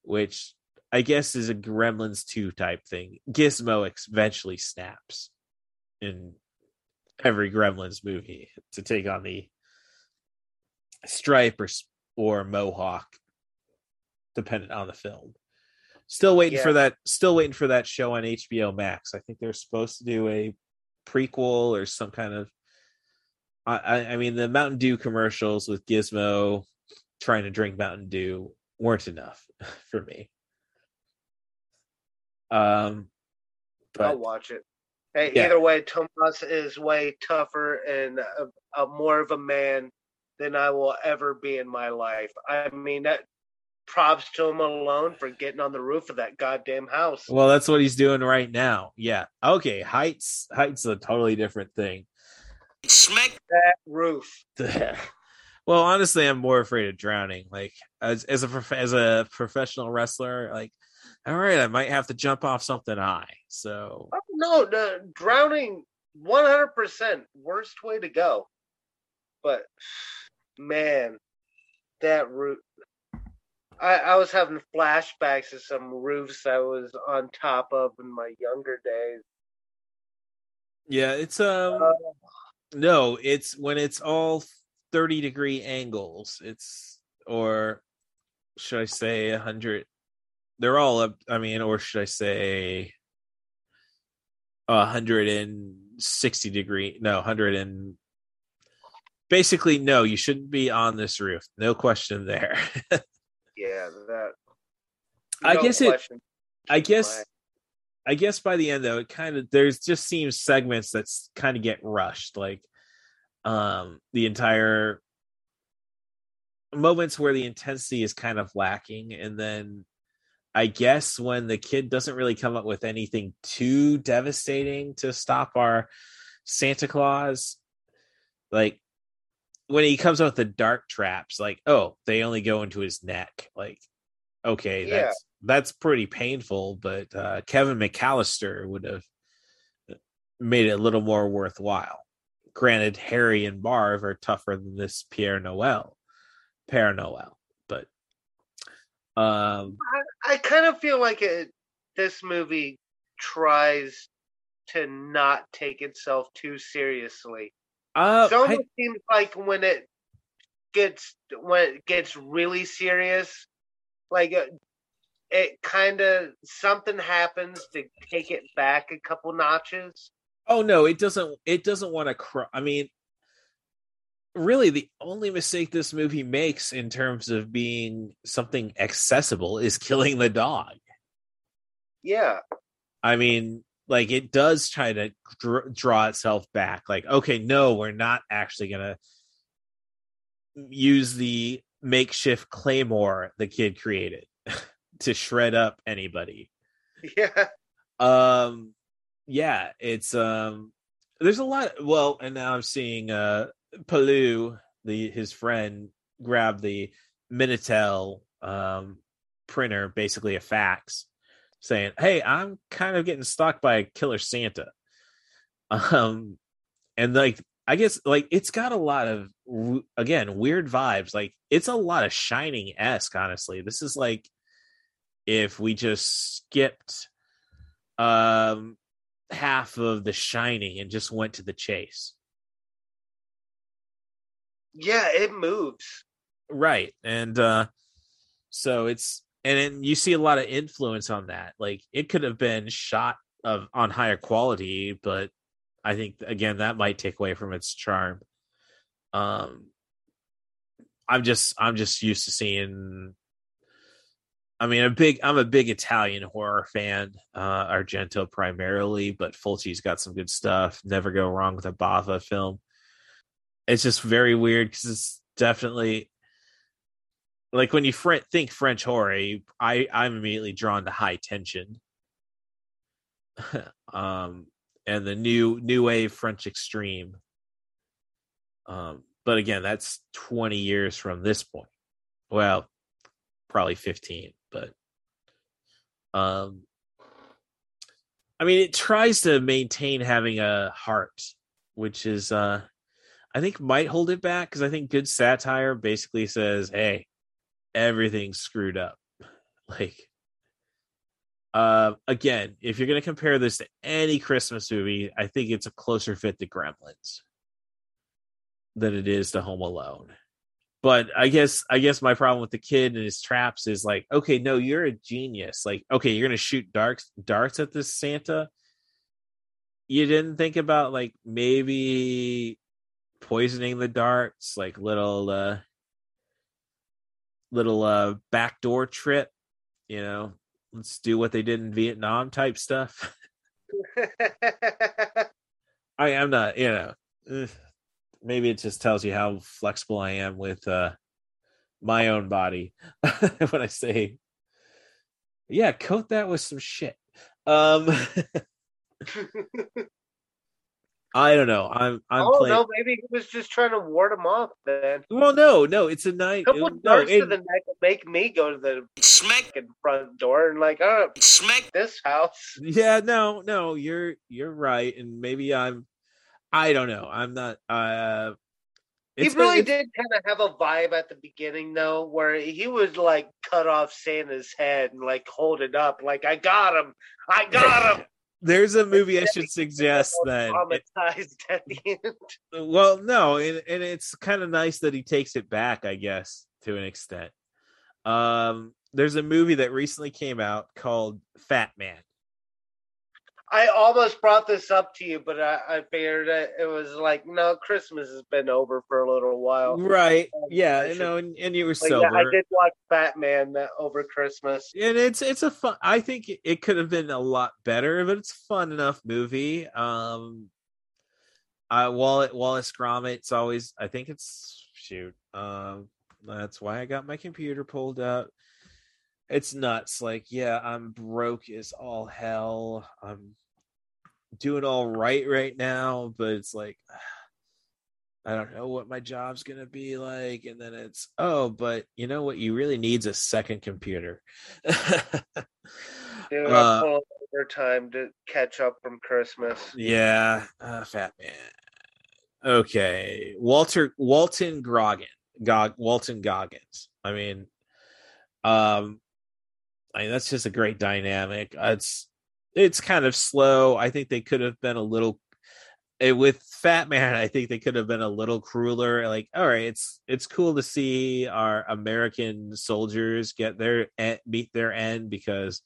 Which I guess is a Gremlins 2 type thing. Gizmo eventually snaps in every Gremlins movie to take on the stripe or or mohawk dependent on the film still waiting Yeah. for that still waiting for that show on hbo max i think they're supposed to do a prequel or some kind of i i, mean the mountain dew commercials with gizmo trying to drink mountain dew weren't enough for me um I'll watch it. Hey, Yeah. either way, Tomas is way tougher and a, a more of a man than I will ever be in my life. I mean, that props to him alone for getting on the roof of that goddamn house. well that's what he's doing right now yeah okay heights heights is a totally different thing Smack that roof. well, honestly, I'm more afraid of drowning. Like as as a prof- as a professional wrestler, like all right, I might have to jump off something high. So Oh, no, the drowning, one hundred percent worst way to go. But man, that roof. I, I was having flashbacks of some roofs I was on top of in my younger days. yeah, it's um no, it's when it's all 30 degree angles. It's or should I say 100 they're all up I mean or should I say 160 degree no 100 and basically no you shouldn't be on this roof no question there Yeah, that. I guess it- i guess i guess by the end though it kind of there's just seems segments that's kind of get rushed like um the entire moments where the intensity is kind of lacking and then i guess when the kid doesn't really come up with anything too devastating to stop our santa claus like when he comes out with the dark traps like oh they only go into his neck like okay Yeah. that's that's pretty painful but uh kevin mcallister would have made it a little more worthwhile granted harry and marv are tougher than this pierre noel Père Noel, but um I, I kind of feel like it. This movie tries to not take itself too seriously. Uh it almost I- seems like when it gets when it gets really serious, like uh, it kind of something happens to take it back a couple notches. oh no, it doesn't it doesn't want to cr- I mean really the only mistake this movie makes in terms of being something accessible is killing the dog. Yeah, I mean, like it does try to dr- draw itself back. Like, okay, no, we're not actually gonna use the makeshift claymore the kid created to shred up anybody. yeah, Um, yeah, it's um, there's a lot. Well, and now I'm seeing uh, Palou, the his friend, grab the Minitel um printer, basically a fax, saying, "Hey, I'm kind of getting stalked by a killer Santa." Um, and like I guess like it's got a lot of again weird vibes. Like it's a lot of Shining esque. Honestly, this is like if we just skipped um half of the Shining and just went to the chase. yeah. It moves. Right. And uh so it's and then you see a lot of influence on that. Like it could have been shot of on higher quality, but I think again that might take away from its charm. Um I'm just I'm just used to seeing I mean a big I'm a big Italian horror fan, uh Argento primarily, but Fulci's got some good stuff. Never go wrong with a Bava film. It's just very weird because it's definitely like when you fr- think French horror, I I'm immediately drawn to high tension. um and the new new wave French extreme. Um but again, that's 20 years from this point. Well, probably 15, but um I mean, it tries to maintain having a heart, which is, uh, I think, might hold it back because I think good satire basically says, "Hey, everything's screwed up." Like, uh, again, if you're going to compare this to any Christmas movie, I think it's a closer fit to Gremlins than it is to Home Alone. But I guess I guess my problem with the kid and his traps is like, okay, no, you're a genius. Like, okay, you're gonna shoot darts darts at this Santa. You didn't think about like maybe poisoning the darts, like little uh little uh backdoor trip, you know. Let's do what they did in Vietnam type stuff. I am not, you know. maybe it just tells you how flexible I am with uh my own body when I say yeah, coat that with some shit. Um I don't know. I'm I'm oh playing no, maybe he was just trying to ward him off. Then Well no, no, it's a night couple no, darts to the neck make me go to the smack front door and like, oh, smack this house. yeah, no, no, you're you're right. And maybe I'm I don't know. I'm not uh He really it's- did kind of have a vibe at the beginning, though, where he would like cut off Santa's head and like hold it up, like I got him, I got him. There's a movie I should suggest that it- traumatized at the end. well no and, and it's kind of nice that he takes it back i guess to an extent um there's a movie that recently came out called fat man I almost brought this up to you, but I, I figured that it was like, no, Christmas has been over for a little while. right. Yeah I you should- know and, and you were sober yeah, I did watch Fat Man uh, over Christmas. and it's it's a fun i think it- it could have been a lot better but it's a fun enough movie. Um i Wallace Wallace Gromit's always I think it's shoot um that's why I got my computer pulled up. It's nuts. Like yeah I'm broke as all hell. I'm doing all right right now but it's like I don't know what my job's gonna be like, and then it's oh, but you know what? You really needs a second computer. Dude, Uh, I'm overtime to catch up from Christmas. Yeah, uh, fat man. Okay, Walter Walton Goggin, Gog, Walton Goggins. I mean, um, I mean that's just a great dynamic. It's it's kind of slow. I think they could have been a little eh, with Fat Man. I think they could have been a little crueler. Like, all right, it's it's cool to see our American soldiers get their meet their end because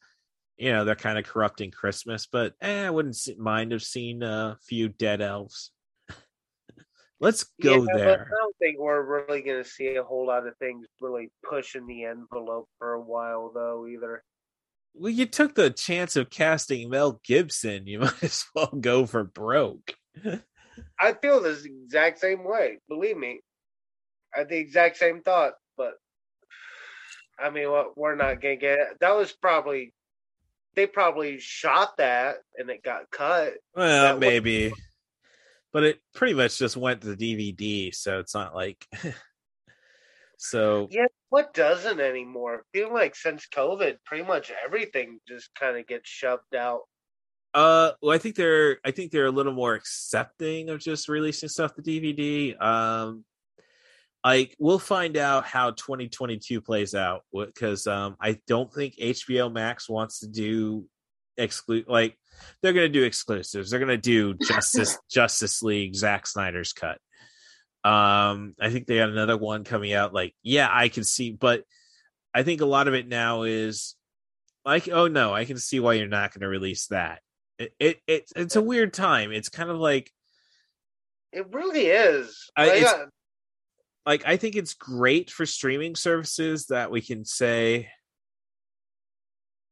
you know they're kind of corrupting Christmas. But eh, I wouldn't mind have seen a few dead elves. Let's go Yeah, there. I don't think we're really going to see a whole lot of things really pushing the envelope for a while, though. Either. Well, you took the chance of casting Mel Gibson. You might as well go for broke. I feel this exact same way. Believe me, I had the exact same thought. But I mean, what we're not gonna get. It. That was probably they probably shot that and it got cut. Well, That was- maybe, but it pretty much just went to the DVD, so it's not like. so Yeah, what doesn't anymore? I feel like since COVID, pretty much everything just kind of gets shoved out. Uh, well, I think they're I think they're a little more accepting of just releasing stuff to DVD. Um, like we'll find out how 2022 plays out because um, I don't think HBO Max wants to do exclude like they're gonna do exclusives. They're gonna do Justice Justice League Zack Snyder's cut. Um, I think they got another one coming out. Like, yeah, I can see, but I think a lot of it now is like, oh no, I can see why you're not going to release that. It, it it it's a weird time. It's kind of like It really is. I- Like, uh, like I think it's great for streaming services that we can say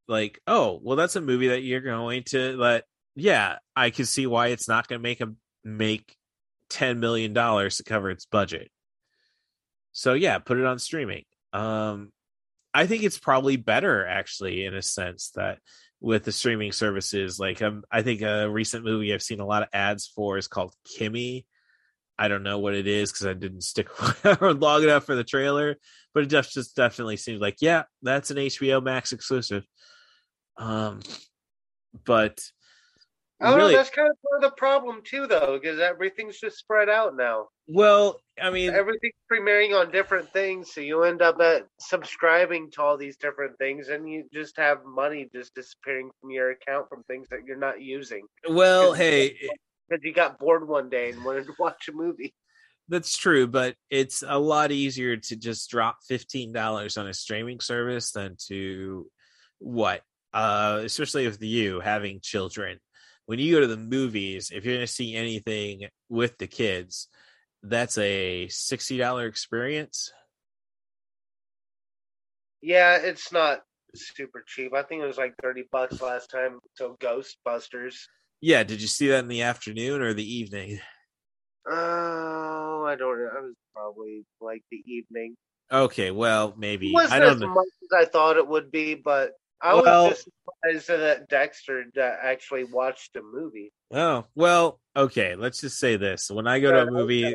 like, oh, well that's a movie that you're going to let yeah, I can see why it's not going to make a make 10 million dollars to cover its budget. So yeah, put it on streaming. Um I think it's probably better actually in a sense that with the streaming services like um, I think a recent movie I've seen a lot of ads for is called Kimi. I don't know what it is because I didn't stick around long enough for the trailer, but it just just definitely seems like yeah, that's an HBO Max exclusive. Um, but I don't really, know. That's kind of part of the problem too, though, because everything's just spread out now. well, I mean, Everything's premiering on different things, so you end up at subscribing to all these different things, and you just have money just disappearing from your account from things that you're not using. well, hey, because you got bored one day and wanted to watch a movie. That's true, but it's a lot easier to just drop fifteen dollars on a streaming service than to what? Uh, especially with you having children. When you go to the movies, if you're going to see anything with the kids, that's a sixty dollar experience. Yeah, it's not super cheap. I think it was like thirty bucks last time. So Ghostbusters. Yeah, did you see that in the afternoon or the evening? Oh, I don't know. I was probably like the evening. Okay, well, maybe It wasn't I don't as know. much as I thought it would be, but I Well- was just surprised that Dexter actually watched a movie. Oh well, okay. Let's just say this: when I go to a movie,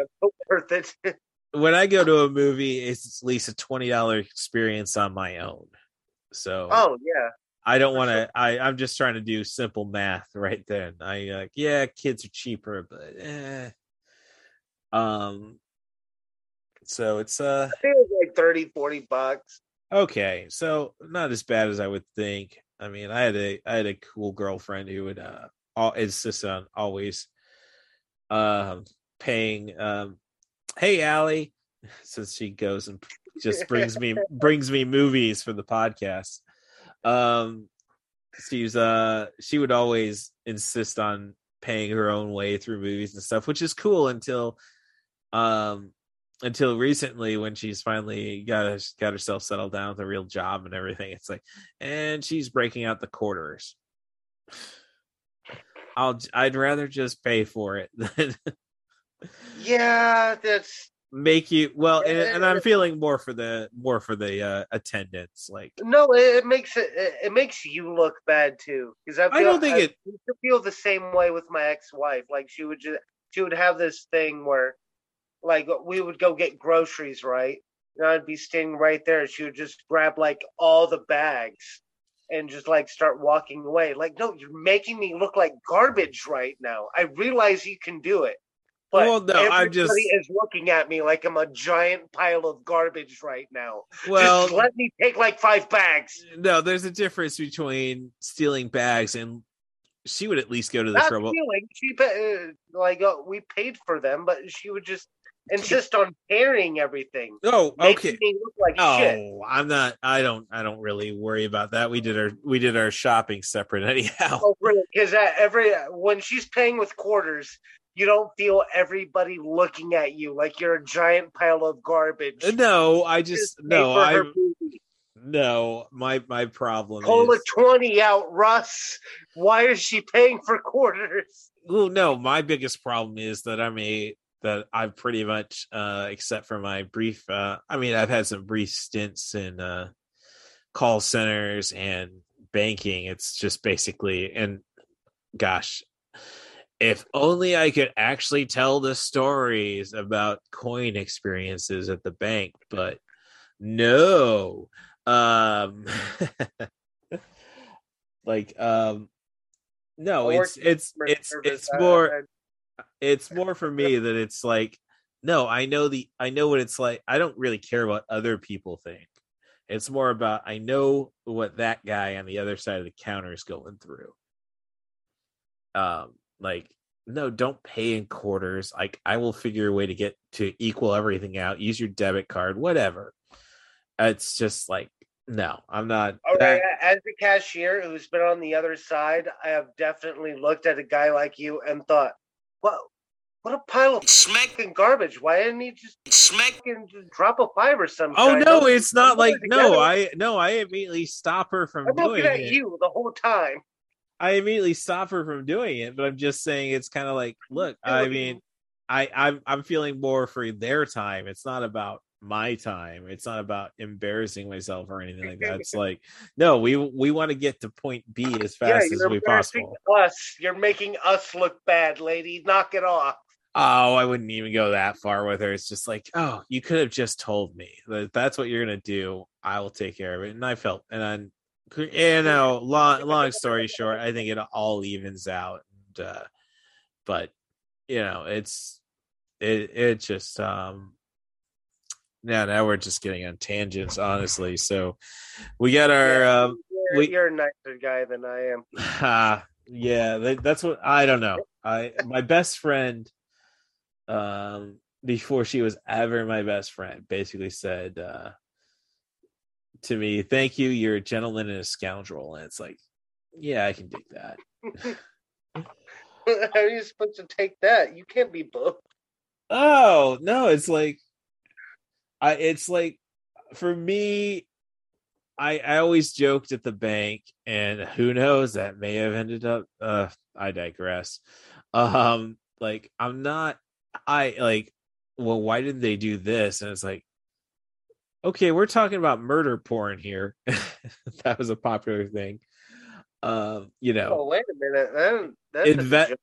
worth it. when I go to a movie, it's at least a twenty dollar experience on my own. So oh yeah, I don't want to. I I'm just trying to do simple math right then. I like yeah, kids are cheaper, but eh. Um. So it's uh I think it was like 30, 40 bucks. Okay. So not as bad as I would think. I mean, I had a I had a cool girlfriend who would uh all insist on always um paying um hey Allie since she goes and just brings me brings me movies for the podcast. Um she's uh she would always insist on paying her own way through movies and stuff, which is cool until um until recently when she's finally got got herself settled down with a real job and everything. It's like and she's breaking out the quarters. I'll I'd rather just pay for it than Yeah, that's make you well and, and i'm feeling more for the more for the uh attendance like no. It, it makes it, it it makes you look bad too. Because I, I don't think it- used to feel the same way with my ex-wife. Like she would just she would have this thing where, like, we would go get groceries, right? And I'd be standing right there. She would just grab like all the bags and just like start walking away. Like, no, you're making me look like garbage right now. I realize you can do it. But Well, no, I'm everybody just- is looking at me like I'm a giant pile of garbage right now. Well- just let me take like five bags. no there's a difference between stealing bags and she would at least go to the Not trouble stealing. She uh, like uh, we paid for them, but she would just insist on carrying everything. oh okay me look like oh shit. i'm not i don't i don't really worry about that we did our we did our shopping separate anyhow Oh, really? Because uh, every when she's paying with quarters, you don't feel everybody looking at you like you're a giant pile of garbage. no i just Pay no i no my my problem Pull a twenty out, Russ. Why is she paying for quarters? well no my biggest problem is that i'm a that i've pretty much uh except for my brief uh i mean i've had some brief stints in uh call centers and banking. It's just basically and gosh if only i could actually tell the stories about coin experiences at the bank but no um like um no Or it's it's it's it's uh, more it's more for me that it's like no i know the i know what it's like i don't really care what other people think. It's more about i know what that guy on the other side of the counter is going through. Um like no don't pay in quarters like i will figure a way to get to equal everything out use your debit card whatever. It's just like no i'm not All that- right, as a cashier who's been on the other side, I have definitely looked at a guy like you and thought, "What? What a pile of smacking garbage! Why didn't he just smack and just drop a five or something?" oh no it's not like no i no i immediately stop her from I'm doing looking at it you the whole time. I immediately stop her from doing it, but I'm just saying it's kind of like, look, I mean, I I'm I'm feeling more for their time. It's not about my time. It's not about embarrassing myself or anything like that. It's like, no, we we want to get to point B as yeah, fast as you're we possible. us. You're making us look bad, lady. Knock it off. Oh, I wouldn't even go that far with her. It's just like, oh, you could have just told me that that's what you're gonna do. I will take care of it. And I felt, and then, you know, long long story short, I think it all evens out. uh, but you know, it's it it just um now now we're just getting on tangents, honestly. So we got our Yeah, um, you're, we you're a nicer guy than I am. Ah, yeah, that, that's what I don't know. I my best friend, um, before she was ever my best friend, basically said uh, to me, "Thank you, you're a gentleman and a scoundrel." And it's like, yeah, I can dig that. How are you supposed to take that? You can't be both. Oh no, it's like, I it's like for me. I, I always joked at the bank, and who knows that may have ended up. Uh, I digress. Um, like I'm not. I like. Well, why did they do this? And it's like, okay, we're talking about murder porn here. that was a popular thing. Um, you know, Oh wait a minute. That, that's inve-.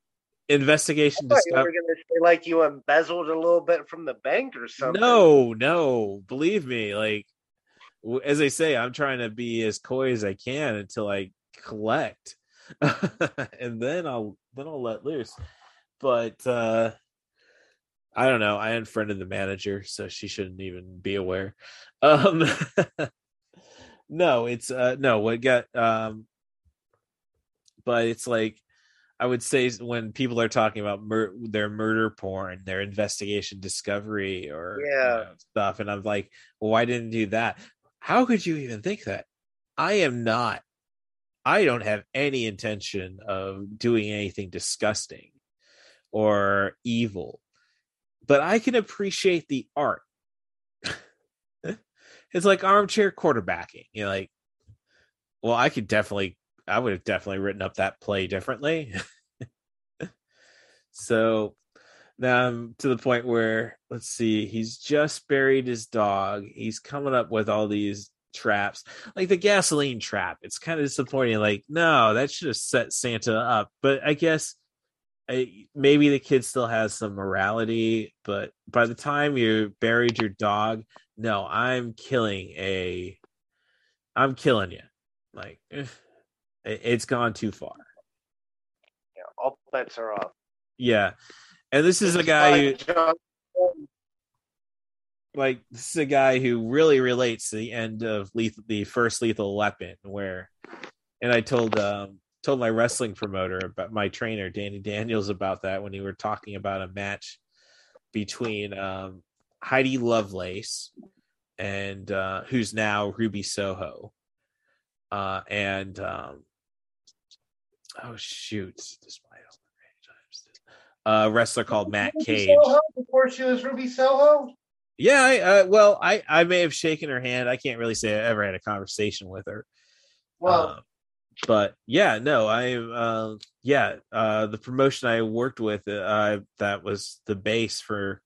Investigation. I thought you were gonna say like you embezzled a little bit from the bank or something. No, no, believe me. Like as I say, I'm trying to be as coy as I can until I collect, and then I'll then I'll let loose. But uh I don't know. I unfriended the manager, so she shouldn't even be aware. Um No, it's uh no. What got um, but it's like I would say when people are talking about mur- their murder porn, their investigation discovery or you know, stuff, and I'm like, well, why didn't you do that? How could you even think that? I am not. I don't have any intention of doing anything disgusting or evil, but I can appreciate the art. it's like armchair quarterbacking. You're like, well, I could definitely, I would have definitely written up that play differently. so now I'm to the point where, let's see, he's just buried his dog. He's coming up with all these traps, like the gasoline trap. It's kind of disappointing. Like, no, that should have set Santa up. But I guess I, maybe the kid still has some morality, but by the time you buried your dog, no, I'm killing a, I'm killing you. Like, it's gone too far. Yeah, all bets are off. Yeah, and this is a guy who, like, this is a guy who really relates to the end of lethal, the first Lethal Weapon, where, and I told um told my wrestling promoter about my trainer Danny Daniels about that when we were talking about a match between um Heidi Lovelace and uh who's now Ruby Soho. Uh and um oh shoot, a wrestler called Matt Ruby Cage. Soho before she was Ruby Soho. Yeah, I, uh, well, I I may have shaken her hand. I can't really say I ever had a conversation with her. Well, Uh, but yeah, no, I uh, yeah, uh, the promotion I worked with uh, that was the base for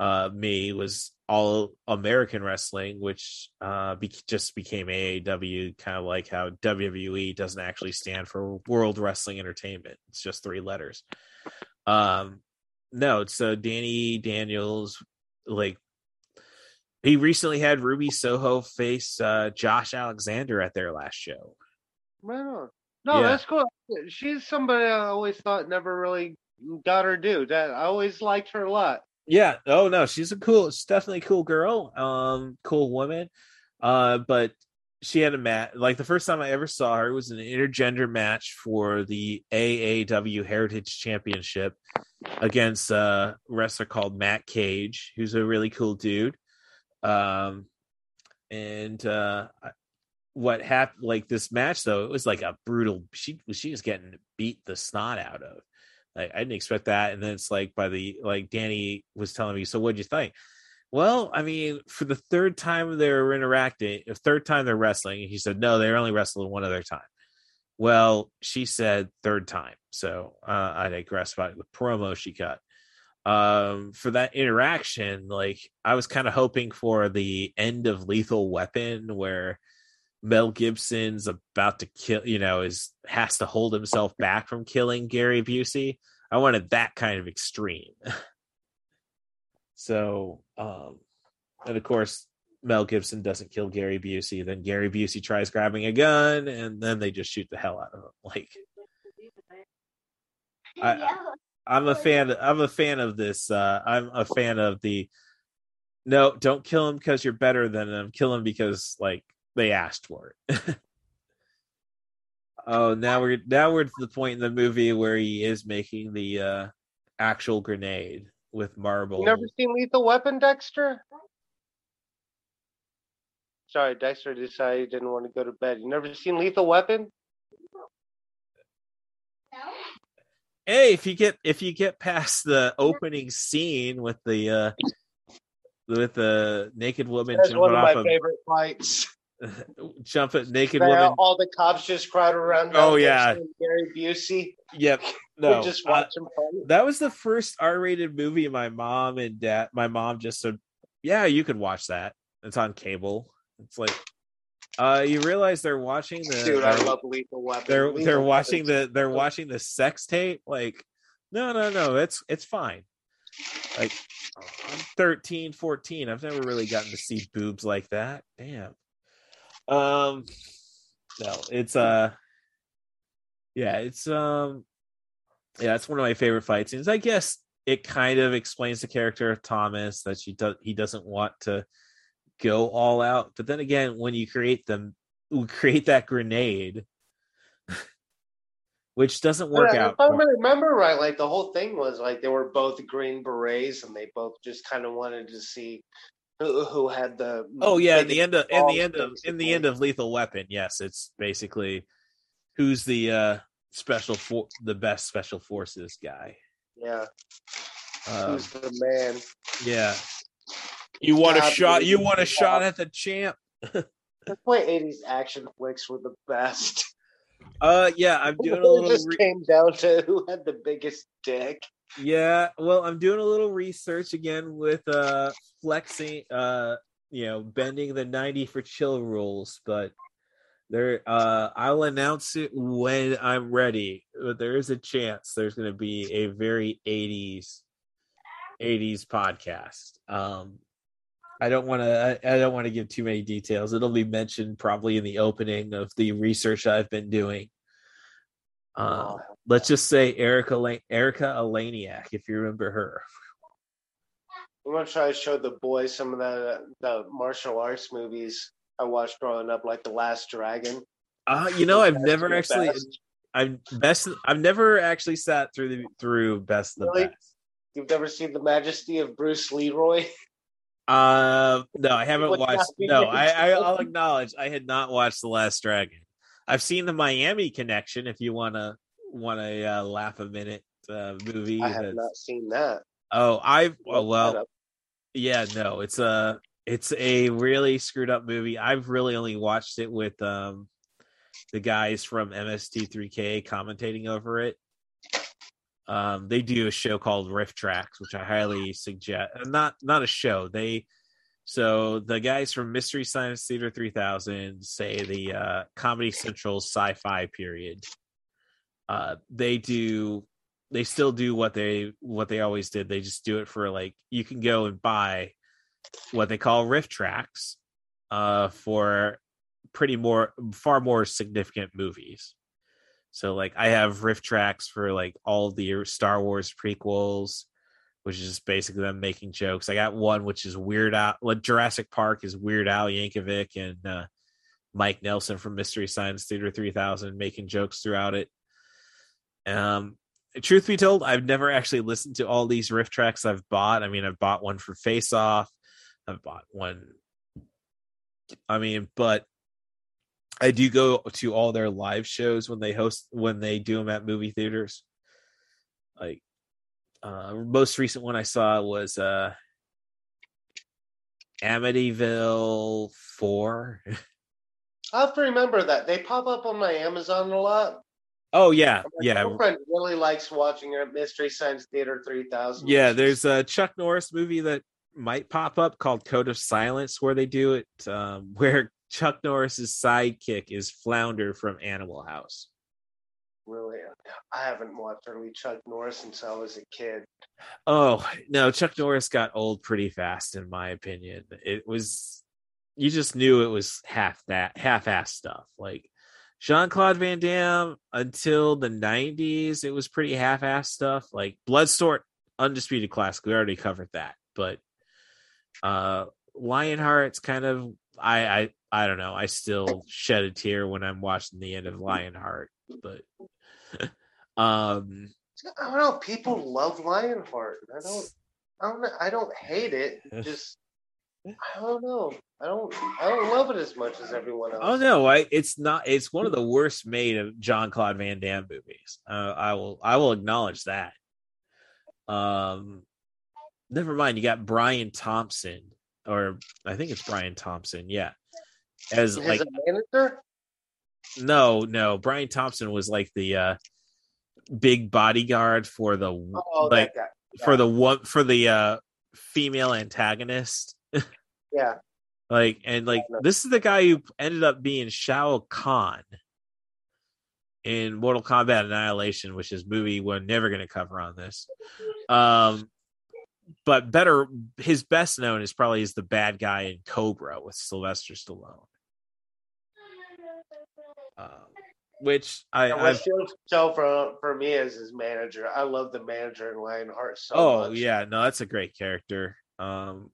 uh, me was all American wrestling, which uh, be- just became AAW, kind of like how WWE doesn't actually stand for World Wrestling Entertainment. It's just three letters. Um, no, so Danny Daniels, like he recently had Ruby Soho face uh, Josh Alexander at their last show. right on. No, Yeah. that's cool. She's somebody I always thought never really got her due. That I always liked her a lot. Yeah. Oh no, she's a cool, she's definitely a cool girl. Um, cool woman. Uh, but she had a match. Like the first time I ever saw her it was an intergender match for the AAW Heritage Championship against a wrestler called Matt Cage, who's a really cool dude. Um, and uh, what happened? Like this match, though, it was like a brutal. She she was getting beat the snot out of. Like I didn't expect that, and then it's like by the like Danny was telling me. So what'd you think? Well, I mean, for the third time they were interacting, the third time they're wrestling, he said no, they're only wrestling one other time. Well, she said third time, so uh, I digress about the promo she cut. Um, for that interaction, like I was kind of hoping for the end of Lethal Weapon, where Mel Gibson's about to kill, you know, is has to hold himself back from killing Gary Busey. I wanted that kind of extreme. so, um, and of course, Mel Gibson doesn't kill Gary Busey. Then Gary Busey tries grabbing a gun, and then they just shoot the hell out of him. Like, I, I'm a fan. I'm a fan of this. Uh, I'm a fan of the. No, don't kill him because you're better than him. Kill him because like they asked for it. oh, now we're now we're to the point in the movie where he is making the uh actual grenade with marble. You never seen Lethal Weapon, Dexter? Sorry, Dexter decided he didn't want to go to bed. You never seen Lethal Weapon? hey if you get if you get past the opening scene with the uh with the naked woman That's jumping one of my off favorite fights. a jumping naked Man, woman all the cops just crowd around. Oh, yeah. Gary Busey. yep no just uh, watch him that was the first r-rated movie my mom and dad my mom just said yeah you could watch that it's on cable it's like uh you realize they're watching the Dude, I love Lethal Weapon. they're Lethal they're Weapon's watching the they're watching the sex tape like no no no it's it's fine like i'm 13 14 i've never really gotten to see boobs like that damn um no it's uh yeah it's um yeah it's one of my favorite fight scenes i guess it kind of explains the character of thomas that she does he doesn't want to go all out. But then again when you create them we create that grenade which doesn't work Yeah, out If I remember right, like the whole thing was like they were both Green Berets, and they both just kind of wanted to see who, who had the. Oh yeah, in the end of in the end of in the end of Lethal Weapon, yes, it's basically who's the uh special for the best special forces guy. Yeah, Um, who's the man? yeah. You want a shot you want a good shot at the champ? That's why '80s action flicks were the best. Uh yeah, I'm doing a it little just re- came down to who had the biggest dick. Yeah, well, I'm doing a little research again with uh flexing uh you know, bending the 90 for chill rules, but there uh I'll announce it when I'm ready. But there is a chance there's going to be a very 80s 80s podcast. Um I don't want to I, I don't want to give too many details. It'll be mentioned probably in the opening of the research I've been doing. Uh, let's just say Erica La- Erika Eleniak, if you remember her. I'm gonna try to show the boys some of the the martial arts movies I watched growing up, like The Last Dragon. Uh, you know, I've never actually, best. I've best, I've never actually sat through the through best of the Really? best. You've never seen The Majesty of Bruce Leroy? Uh, no, I haven't watched. No, I, I. I'll acknowledge I had not watched The Last Dragon. I've seen the Miami Connection. If you want to want a uh, laugh a minute uh, movie, I have that's- not seen that. Oh, I've oh, well, yeah, no, it's a it's a really screwed up movie. I've really only watched it with um the guys from MST3K commentating over it. Um, they do a show called RiffTrax, which I highly suggest. Not not a show. They so the guys from Mystery Science Theater 3000 say the uh, Comedy Central sci-fi period. Uh, they do they still do what they what they always did. They just do it for like you can go and buy what they call RiffTrax uh for pretty more far more significant movies. So like I have RiffTrax for like all the Star Wars prequels, which is basically them making jokes. I got one which is Weird Al like Jurassic Park is Weird Al Yankovic and uh Mike Nelson from Mystery Science Theater 3000 making jokes throughout it. Um truth be told, I've never actually listened to all these RiffTrax I've bought. I mean, I've bought one for Face Off. I've bought one. I mean, but I do go to all their live shows when they host when they do them at movie theaters. Like uh most recent one I saw was uh Amityville 4. I have to remember that they pop up on my Amazon a lot. Oh yeah, Yeah. My yeah. girlfriend really likes watching at Mystery Science Theater 3000. Yeah, there's a Chuck Norris movie that might pop up called Code of Silence where they do it, um, where Chuck Norris's sidekick is Flounder from Animal House. Really, I haven't watched early Chuck Norris since I was a kid. Oh no, Chuck Norris got old pretty fast, in my opinion. It was you just knew it was half that half-ass stuff. Like Jean Claude Van Damme until the '90s, it was pretty half-ass stuff. Like Bloodsport, undisputed classic. We already covered that, but uh, Lionheart's kind of I I I don't know. I still shed a tear when I'm watching the end of Lionheart, but um, I don't know. People love Lionheart. I don't. I don't. I don't hate it. Just I don't know. I don't. I don't love it as much as everyone else. Oh no, I it's not. It's one of the worst made of John Claude Van Damme movies. Uh, I will. I will acknowledge that. Um, never mind. You got Brian Thompson, or I think it's Brian Thompson. Yeah, as His like manager. no, no. Brian Thompson was like the uh big bodyguard for the Oh, like guy. for the one for the uh female antagonist. Yeah. Like and like this is the guy who ended up being Shao Kahn in Mortal Kombat Annihilation, which is a movie we're never going to cover on this. Um, but better, his best known is probably as the bad guy in Cobra with Sylvester Stallone. Um, which I, And I've what tell for for me as his manager. I love the manager in Lionheart so oh much. yeah no that's a great character um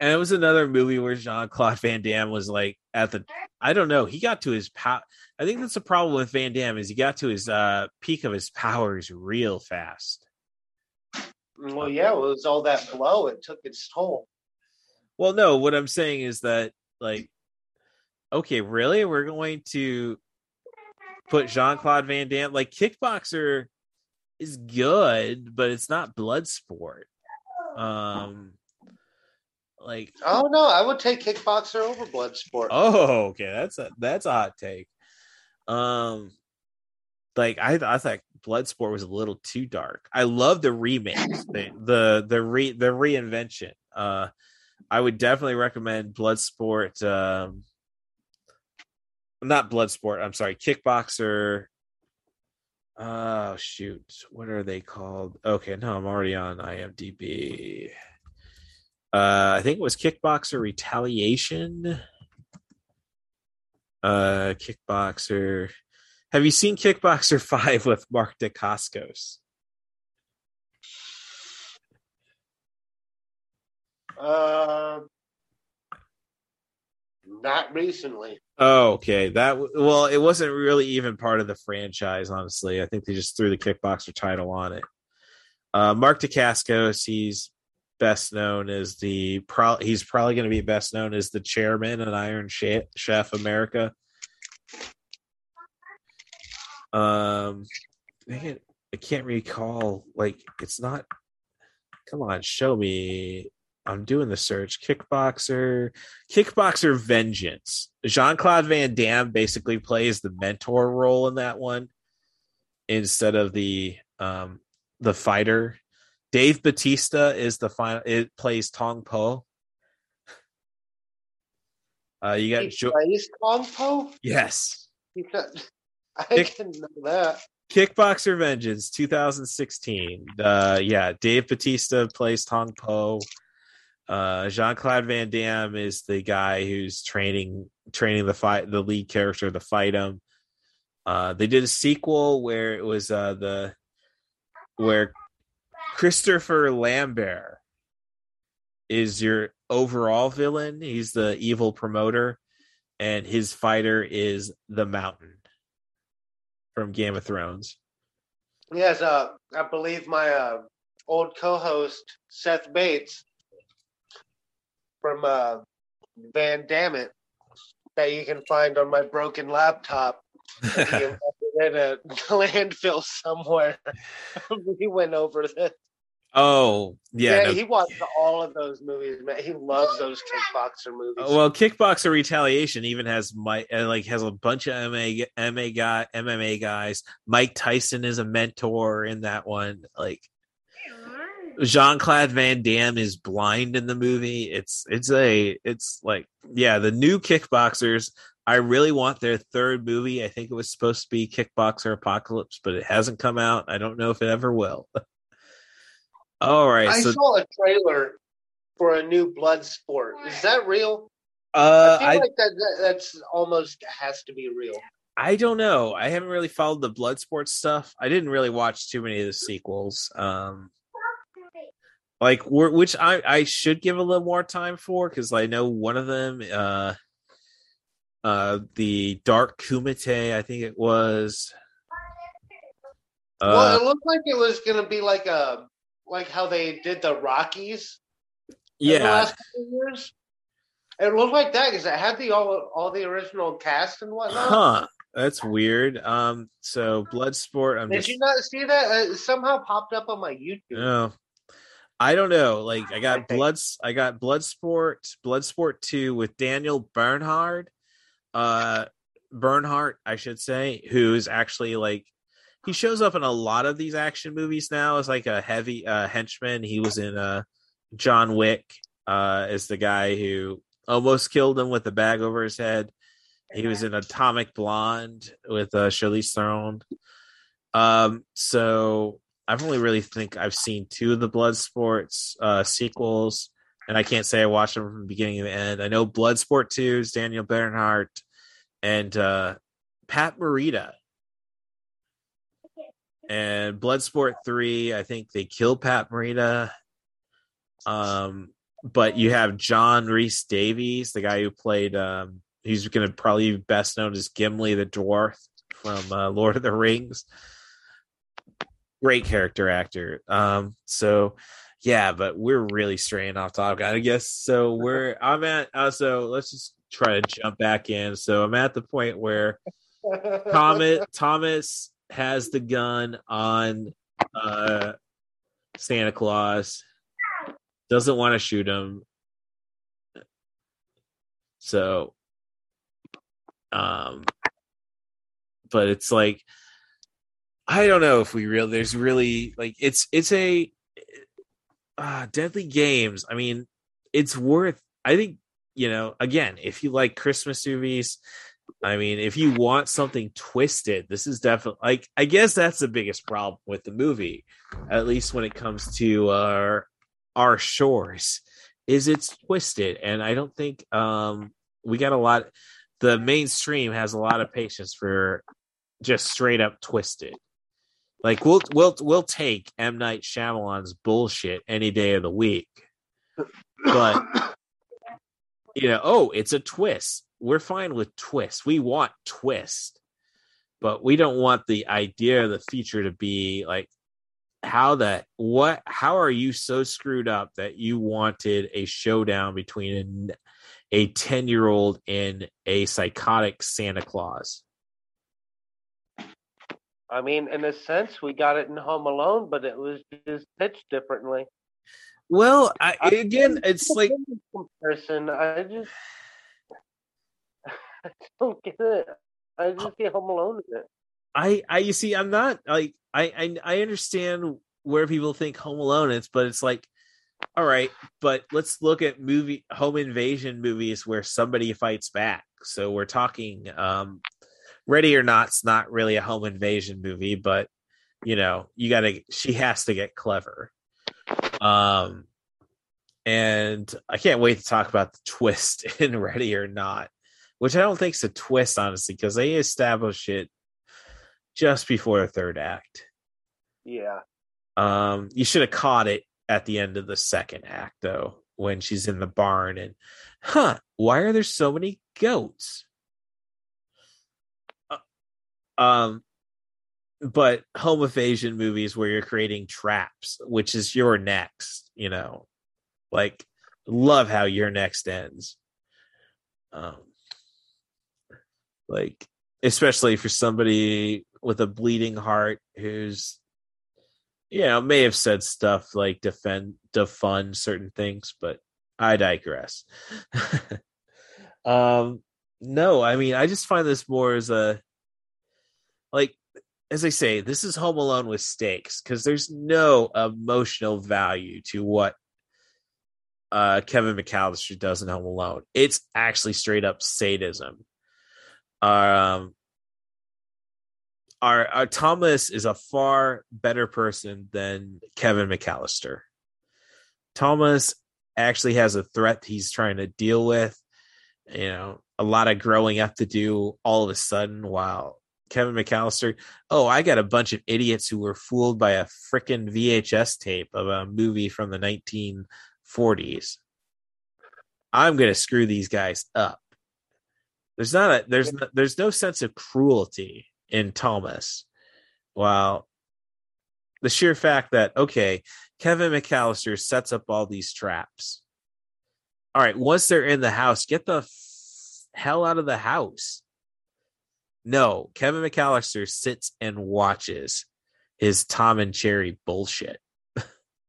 and it was another movie where jean-claude van damme was like at the i don't know he got to his power i think that's the problem with van damme is he got to his uh peak of his powers real fast Well, yeah, it was all that blow. It took its toll. well no what i'm saying is that like okay really we're going to put jean-claude van damme like kickboxer is good but it's not blood sport um like Oh no, I would take Kickboxer over Bloodsport. Oh, okay. That's a that's a hot take. Um like I I thought Bloodsport was a little too dark. I love the remake, the the the re the reinvention. Uh I would definitely recommend Bloodsport um not Bloodsport, I'm sorry, Kickboxer. Oh shoot, what are they called? Okay, no, I'm already on IMDb. Uh, I think it was Kickboxer Retaliation. Uh, Kickboxer. Have you seen Kickboxer Five with Mark Dacascos? Uh, not recently. Oh, okay. That well, it wasn't really even part of the franchise. Honestly, I think they just threw the Kickboxer title on it. Uh, Mark Dacascos, he's best known as the pro. He's probably going to be best known as the chairman in Iron Chef, America. Um, I can't recall. Like, it's not. Come on, show me. I'm doing the search. Kickboxer, Kickboxer Vengeance. Jean Claude Van Damme basically plays the mentor role in that one instead of the um the fighter. Dave Batista is the final. It plays Tong Po. Uh, you got He jo- plays Kung Po. yes. Got- I Kick- didn't know that. Kickboxer Vengeance 2016. Uh yeah, Dave Batista plays Tong Po. Uh Jean Claude Van Damme is the guy who's training training the fight the lead character to fight him. Uh they did a sequel where it was uh the where Christopher Lambert is your overall villain. He's the evil promoter, and his fighter is the Mountain from Game of Thrones. Yes, uh, I believe my uh, old co-host Seth Bates from uh, Van Dammit that you can find on my broken laptop. that he invested in a landfill somewhere. we went over this. Oh, yeah. Yeah, no- he watched all of those movies. Man, he loves those kickboxer movies. well, Kickboxer Retaliation even has my uh, like has a bunch of MA MA guy MMA guys. Mike Tyson is a mentor in that one. Like Jean Claude Van Damme is blind in the movie. It's it's a it's like yeah, the new Kickboxers. I really want their third movie. I think it was supposed to be Kickboxer Apocalypse, but it hasn't come out. I don't know if it ever will. All right, I so saw a trailer for a new blood sport. Is that real? Uh, I feel I like that, that that's almost has to be real. I don't know. I haven't really followed the blood Bloodsport stuff. I didn't really watch too many of the sequels. Um, like which I I should give a little more time for because I know one of them, uh, uh, the Dark Kumite, I think it was. well, Uh, it looked like it was gonna be like a like how they did the Rockies. in the yeah, last couple years. It looked like that because it had the all all the original cast and whatnot. huh? That's weird. Um, so Bloodsport. I'm Did just you not see that? It somehow popped up on my YouTube. No. I don't know. Like I got Bloods I got Bloodsport, Bloodsport 2 with Daniel Bernhard. Uh Bernhardt, I should say, who's actually like he shows up in a lot of these action movies now as like a heavy uh henchman. He was in uh John Wick uh as the guy who almost killed him with a bag over his head. He was in Atomic Blonde with uh Charlize Theron. Um so I've only really think I've seen two of the Bloodsports uh, sequels, and I can't say I watched them from the beginning to the end. I know Bloodsport 2 is Daniel Bernhardt and uh, Pat Morita. And Bloodsport 3, I think they killed Pat Morita. Um, but you have John Rhys-Davies, the guy who played, um, he's going to probably be best known as Gimli the Dwarf from uh, Lord of the Rings great character actor. Um, so yeah, but we're really straying off topic. I guess so. We're I'm at uh, so let's just try to jump back in. So I'm at the point where Thomas Thomas has the gun on uh Santa Claus, doesn't want to shoot him. So um but it's like I don't know if we really there's really like it's it's a uh deadly games. I mean, it's worth I think, you know, again, if you like Christmas movies, I mean, if you want something twisted, this is definitely like I guess that's the biggest problem with the movie, at least when it comes to our our shores, is it's twisted. And I don't think um we got a lot the mainstream has a lot of patience for just straight up twisted. Like we'll we'll we'll take M Night Shyamalan's bullshit any day of the week, but you know, oh, it's a twist. We're fine with twist. We want twist, but we don't want the idea of the feature to be like how that what how are you so screwed up that you wanted a showdown between a 10 year old and a psychotic Santa Claus? I mean, in a sense, we got it in Home Alone, but it was just pitched differently. Well, I, again, it's like comparison. I just, I don't get it. I just get Home Alone in it. I, I, you see, I'm not like I, I, I understand where people think Home Alone is, but it's like, all right, but let's look at movie home invasion movies where somebody fights back. So we're talking, um, Ready or Not's not really a home invasion movie, but you know, you gotta she has to get clever. Um and I can't wait to talk about the twist in Ready or Not, which I don't think is a twist, honestly, because they establish it just before the third act. Yeah. Um, you should have caught it at the end of the second act, though, when she's in the barn and, huh, why are there so many goats? Um, but home invasion movies where you're creating traps, which is You're Next, you know, like love how You're Next ends. Um, like especially for somebody with a bleeding heart who's you know may have said stuff like defend defund certain things but i digress um no i mean i just find this more as a like as I say, this is Home Alone with stakes because there's no emotional value to what uh, Kevin McAllister does in Home Alone. It's actually straight up sadism. Um, our, our Thomas is a far better person than Kevin McAllister. Thomas actually has a threat he's trying to deal with, you know, a lot of growing up to do all of a sudden while Kevin McAllister, oh, I got a bunch of idiots who were fooled by a freaking VHS tape of a movie from the 1940s. I'm going to screw these guys up. There's not a there's no, there's no sense of cruelty in Thomas. While the sheer fact that okay, Kevin McAllister sets up all these traps. All right, once they're in the house, get the hell out of the house. No, Kevin McAllister sits and watches his Tom and Jerry bullshit.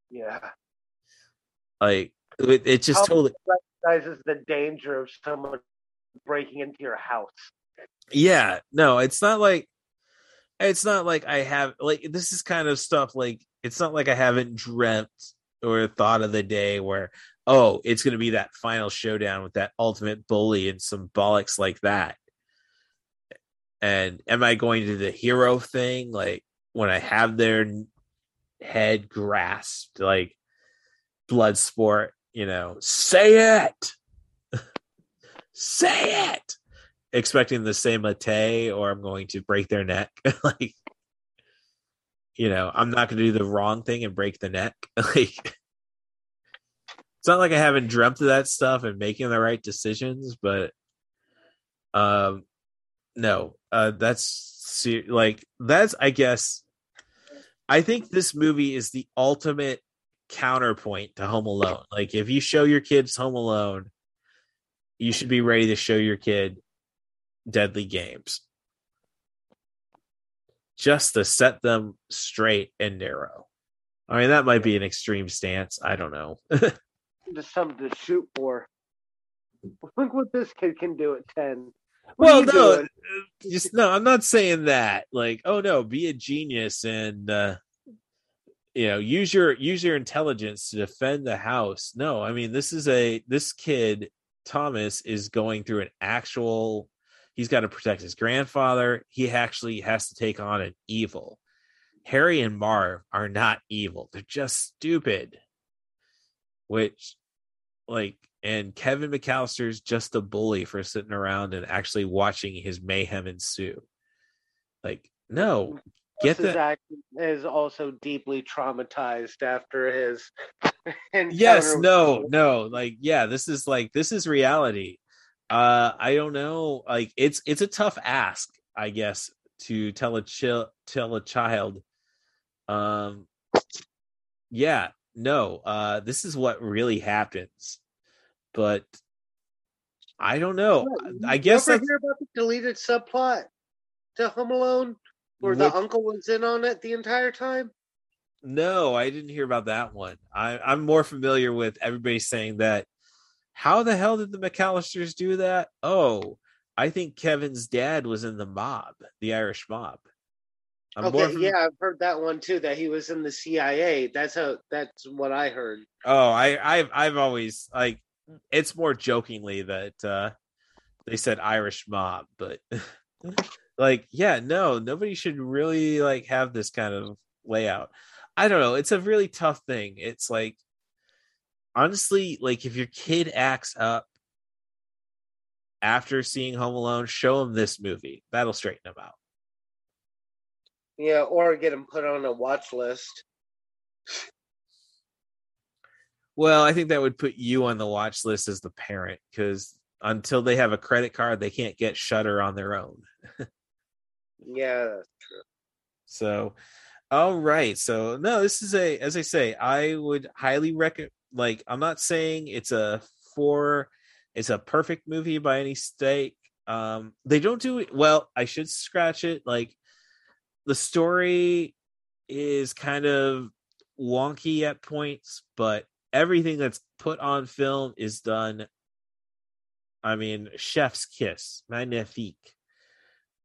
Yeah. Like it, it just How totally recognizes the danger of someone breaking into your house. yeah no it's not like it's not like i have like this is kind of stuff like it's not like i haven't dreamt or thought of the day where oh it's going to be that final showdown with that ultimate bully and some bollocks like that. And am i going to the hero thing like when i have their head grasped like blood sport you know? Say it say it! Expecting the same latte or i'm going to break their neck. Like you know i'm not going to do the wrong thing and break the neck. Like it's not like i haven't dreamt of that stuff and making the right decisions but um no uh that's like that's i guess i think this movie is the ultimate counterpoint to home alone. Like if you show your kids home alone you should be ready to show your kid deadly games just to set them straight and narrow i mean that might be an extreme stance i don't know Just something to shoot for. Look what this kid can do at ten. What well no doing? just no i'm not saying that like oh no be a genius and uh you know use your use your intelligence to defend the house no i mean this is a this kid thomas is going through an actual he's got to protect his grandfather. He actually has to take on an evil. Harry and marv are not evil. They're just stupid. Which like and kevin mcallister's just a bully for sitting around and actually watching his mayhem ensue. Like no get his is also deeply traumatized after his. yes no no like yeah this is like this is reality uh i don't know like it's it's a tough ask i guess to tell a chill tell a child um yeah no uh this is what really happens but i don't know i You guess ever that's, hear about the deleted subplot to Home Alone, where the uncle was in on it the entire time? No, I didn't hear about that one. I, I'm more familiar with everybody saying that. How the hell did the McAllisters do that? Oh, I think Kevin's dad was in the mob, the Irish mob. I'm okay, yeah, I've heard that one too. That he was in the CIA. That's how. That's what I heard. Oh, I, I've I've always like it's more jokingly that uh they said Irish mob, but like yeah, no, nobody should really like have this kind of layout. I don't know. It's a really tough thing. It's like honestly, like if your kid acts up after seeing Home Alone, show them this movie. That'll straighten them out. Yeah, or get him put on a watch list. Well, I think that would put you on the watch list as the parent because until they have a credit card, they can't get Shudder on their own. Yeah, that's true. So, all right. So, no, this is a, as I say, I would highly recommend. Like, I'm not saying it's a four, it's a perfect movie by any stake. Um, they don't do it well. I should scratch it. Like, the story is kind of wonky at points, but everything that's put on film is done. I mean, chef's kiss, magnifique.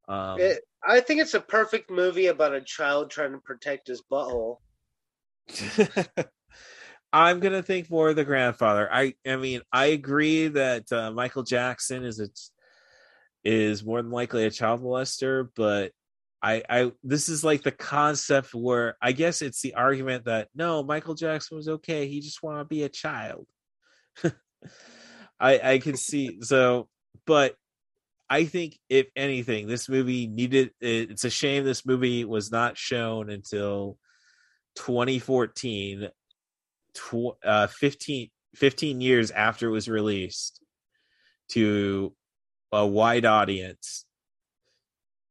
Um, It, I think it's a perfect movie about a child trying to protect his butthole. I'm gonna think more of the grandfather. I I mean I agree that uh, Michael Jackson is a is more than likely a child molester, but I I this is like the concept where I guess it's the argument that no Michael Jackson was okay. He just want to be a child. I I can see so but I think if anything, this movie needed. It's a shame this movie was not shown until 2014, tw- uh, 15, 15 years after it was released to a wide audience.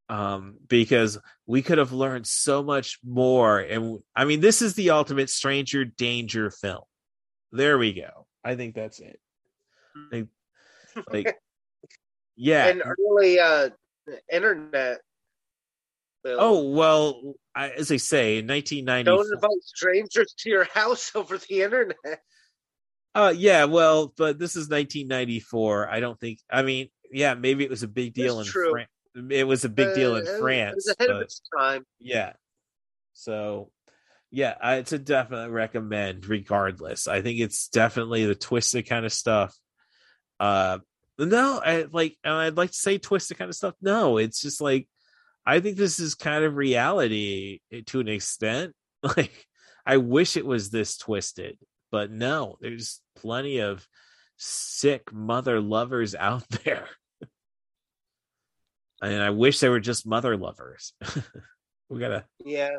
Um, because we could have learned so much more. And I mean, this is the ultimate stranger danger film. There we go. I think that's it. Like, like yeah. And early uh, internet. Oh well, I, as I say, in 1990. Don't invite strangers to your house over the internet. Uh, yeah, well, but this is 1994. I don't think. I mean, yeah, maybe it was a big deal That's in. France. It was a big deal in Uh, it France. It was ahead of its time. yeah. So, yeah, I- it's a definite recommend. Regardless, I think it's definitely the twisted kind of stuff. Uh, no, I like. and I'd like to say twisted kind of stuff. No, it's just like I think this is kind of reality eh, to an extent. Like, I wish it was this twisted, but no, there's plenty of sick mother lovers out there. And I wish they were just mother lovers. we gotta Yeah.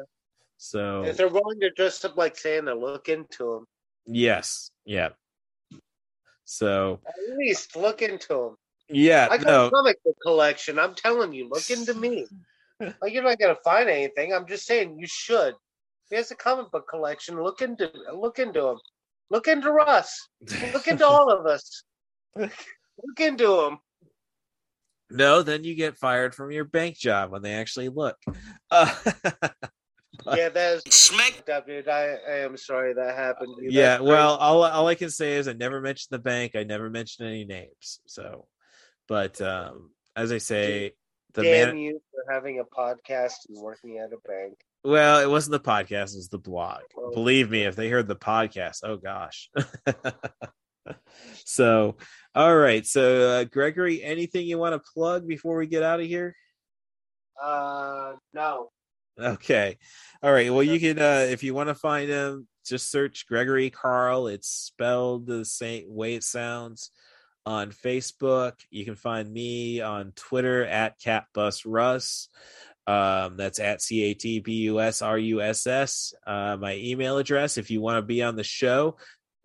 so If they're willing to dress up like Santa, look into them. yes, yeah. So At least look into them. yeah, I got no, a comic book collection. I'm telling you, look into me. like you're not gonna find anything. I'm just saying you should. He has a comic book collection. Look into look into him. Look into us. Look into all of us. Look into him. no, then you get fired from your bank job when they actually look. Uh, Yeah, that's smacked up, dude. I, I am sorry that happened. to you. yeah, well, all all I can say is I never mentioned the bank. I never mentioned any names. So, but um, as I say, the damn man. you for having a podcast and working at a bank. Well, it wasn't the podcast; it was the blog. Oh. Believe me, if they heard the podcast, oh gosh. so, all right. So, uh, Gregory, anything you want to plug before we get out of here? Uh, no. Okay. All right. Well, you can, uh, if you want to find him, just search Gregory Carl. It's spelled the same way it sounds on Facebook. You can find me on Twitter at CatBusRuss. Um, that's at C A T B U S R U S S. Uh, my email address, if you want to be on the show,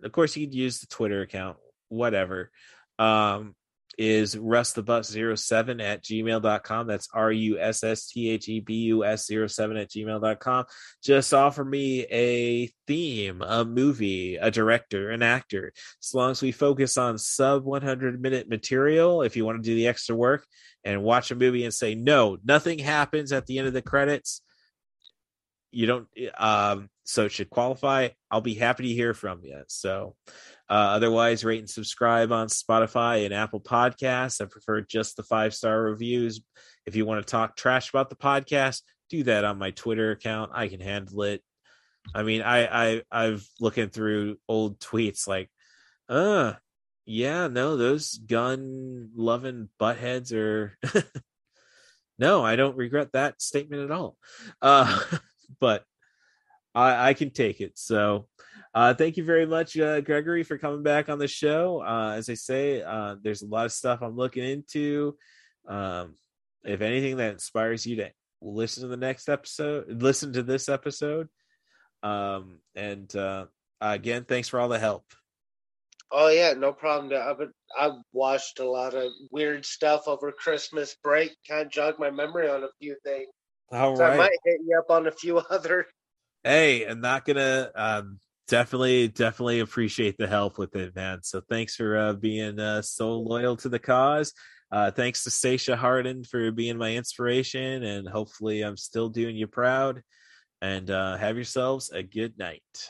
of course, you could use the Twitter account, whatever. Um, is rustthebus07 at gmail.com. That's R U S S T H E B U S 07 at gmail.com. Just offer me a theme, a movie, a director, an actor. As long as we focus on sub 100 minute material, if you want to do the extra work and watch a movie and say, no, nothing happens at the end of the credits, you don't um so it should qualify i'll be happy to hear from you so uh otherwise rate and subscribe on spotify and apple podcasts. I prefer just the five star reviews. If you want to talk trash about the podcast do that on my twitter account. I can handle it. I mean i i i've looking through old tweets like uh yeah no those gun loving buttheads are no i don't regret that statement at all. Uh but I, I can take it. So, uh, thank you very much, uh, Gregory, for coming back on the show. Uh, as I say, uh, there's a lot of stuff I'm looking into. Um, if anything that inspires you to listen to the next episode, listen to this episode. Um, and uh, again, thanks for all the help. Oh yeah, no problem. I've I've watched a lot of weird stuff over Christmas break. Kind of jogged my memory on a few things. All so right. I might hit you up on a few other. Hey, I'm not gonna um definitely definitely appreciate the help with it, man. So thanks for uh being uh so loyal to the cause. Uh thanks to Stacia Harden for being my inspiration and hopefully I'm still doing you proud. And uh have yourselves a good night.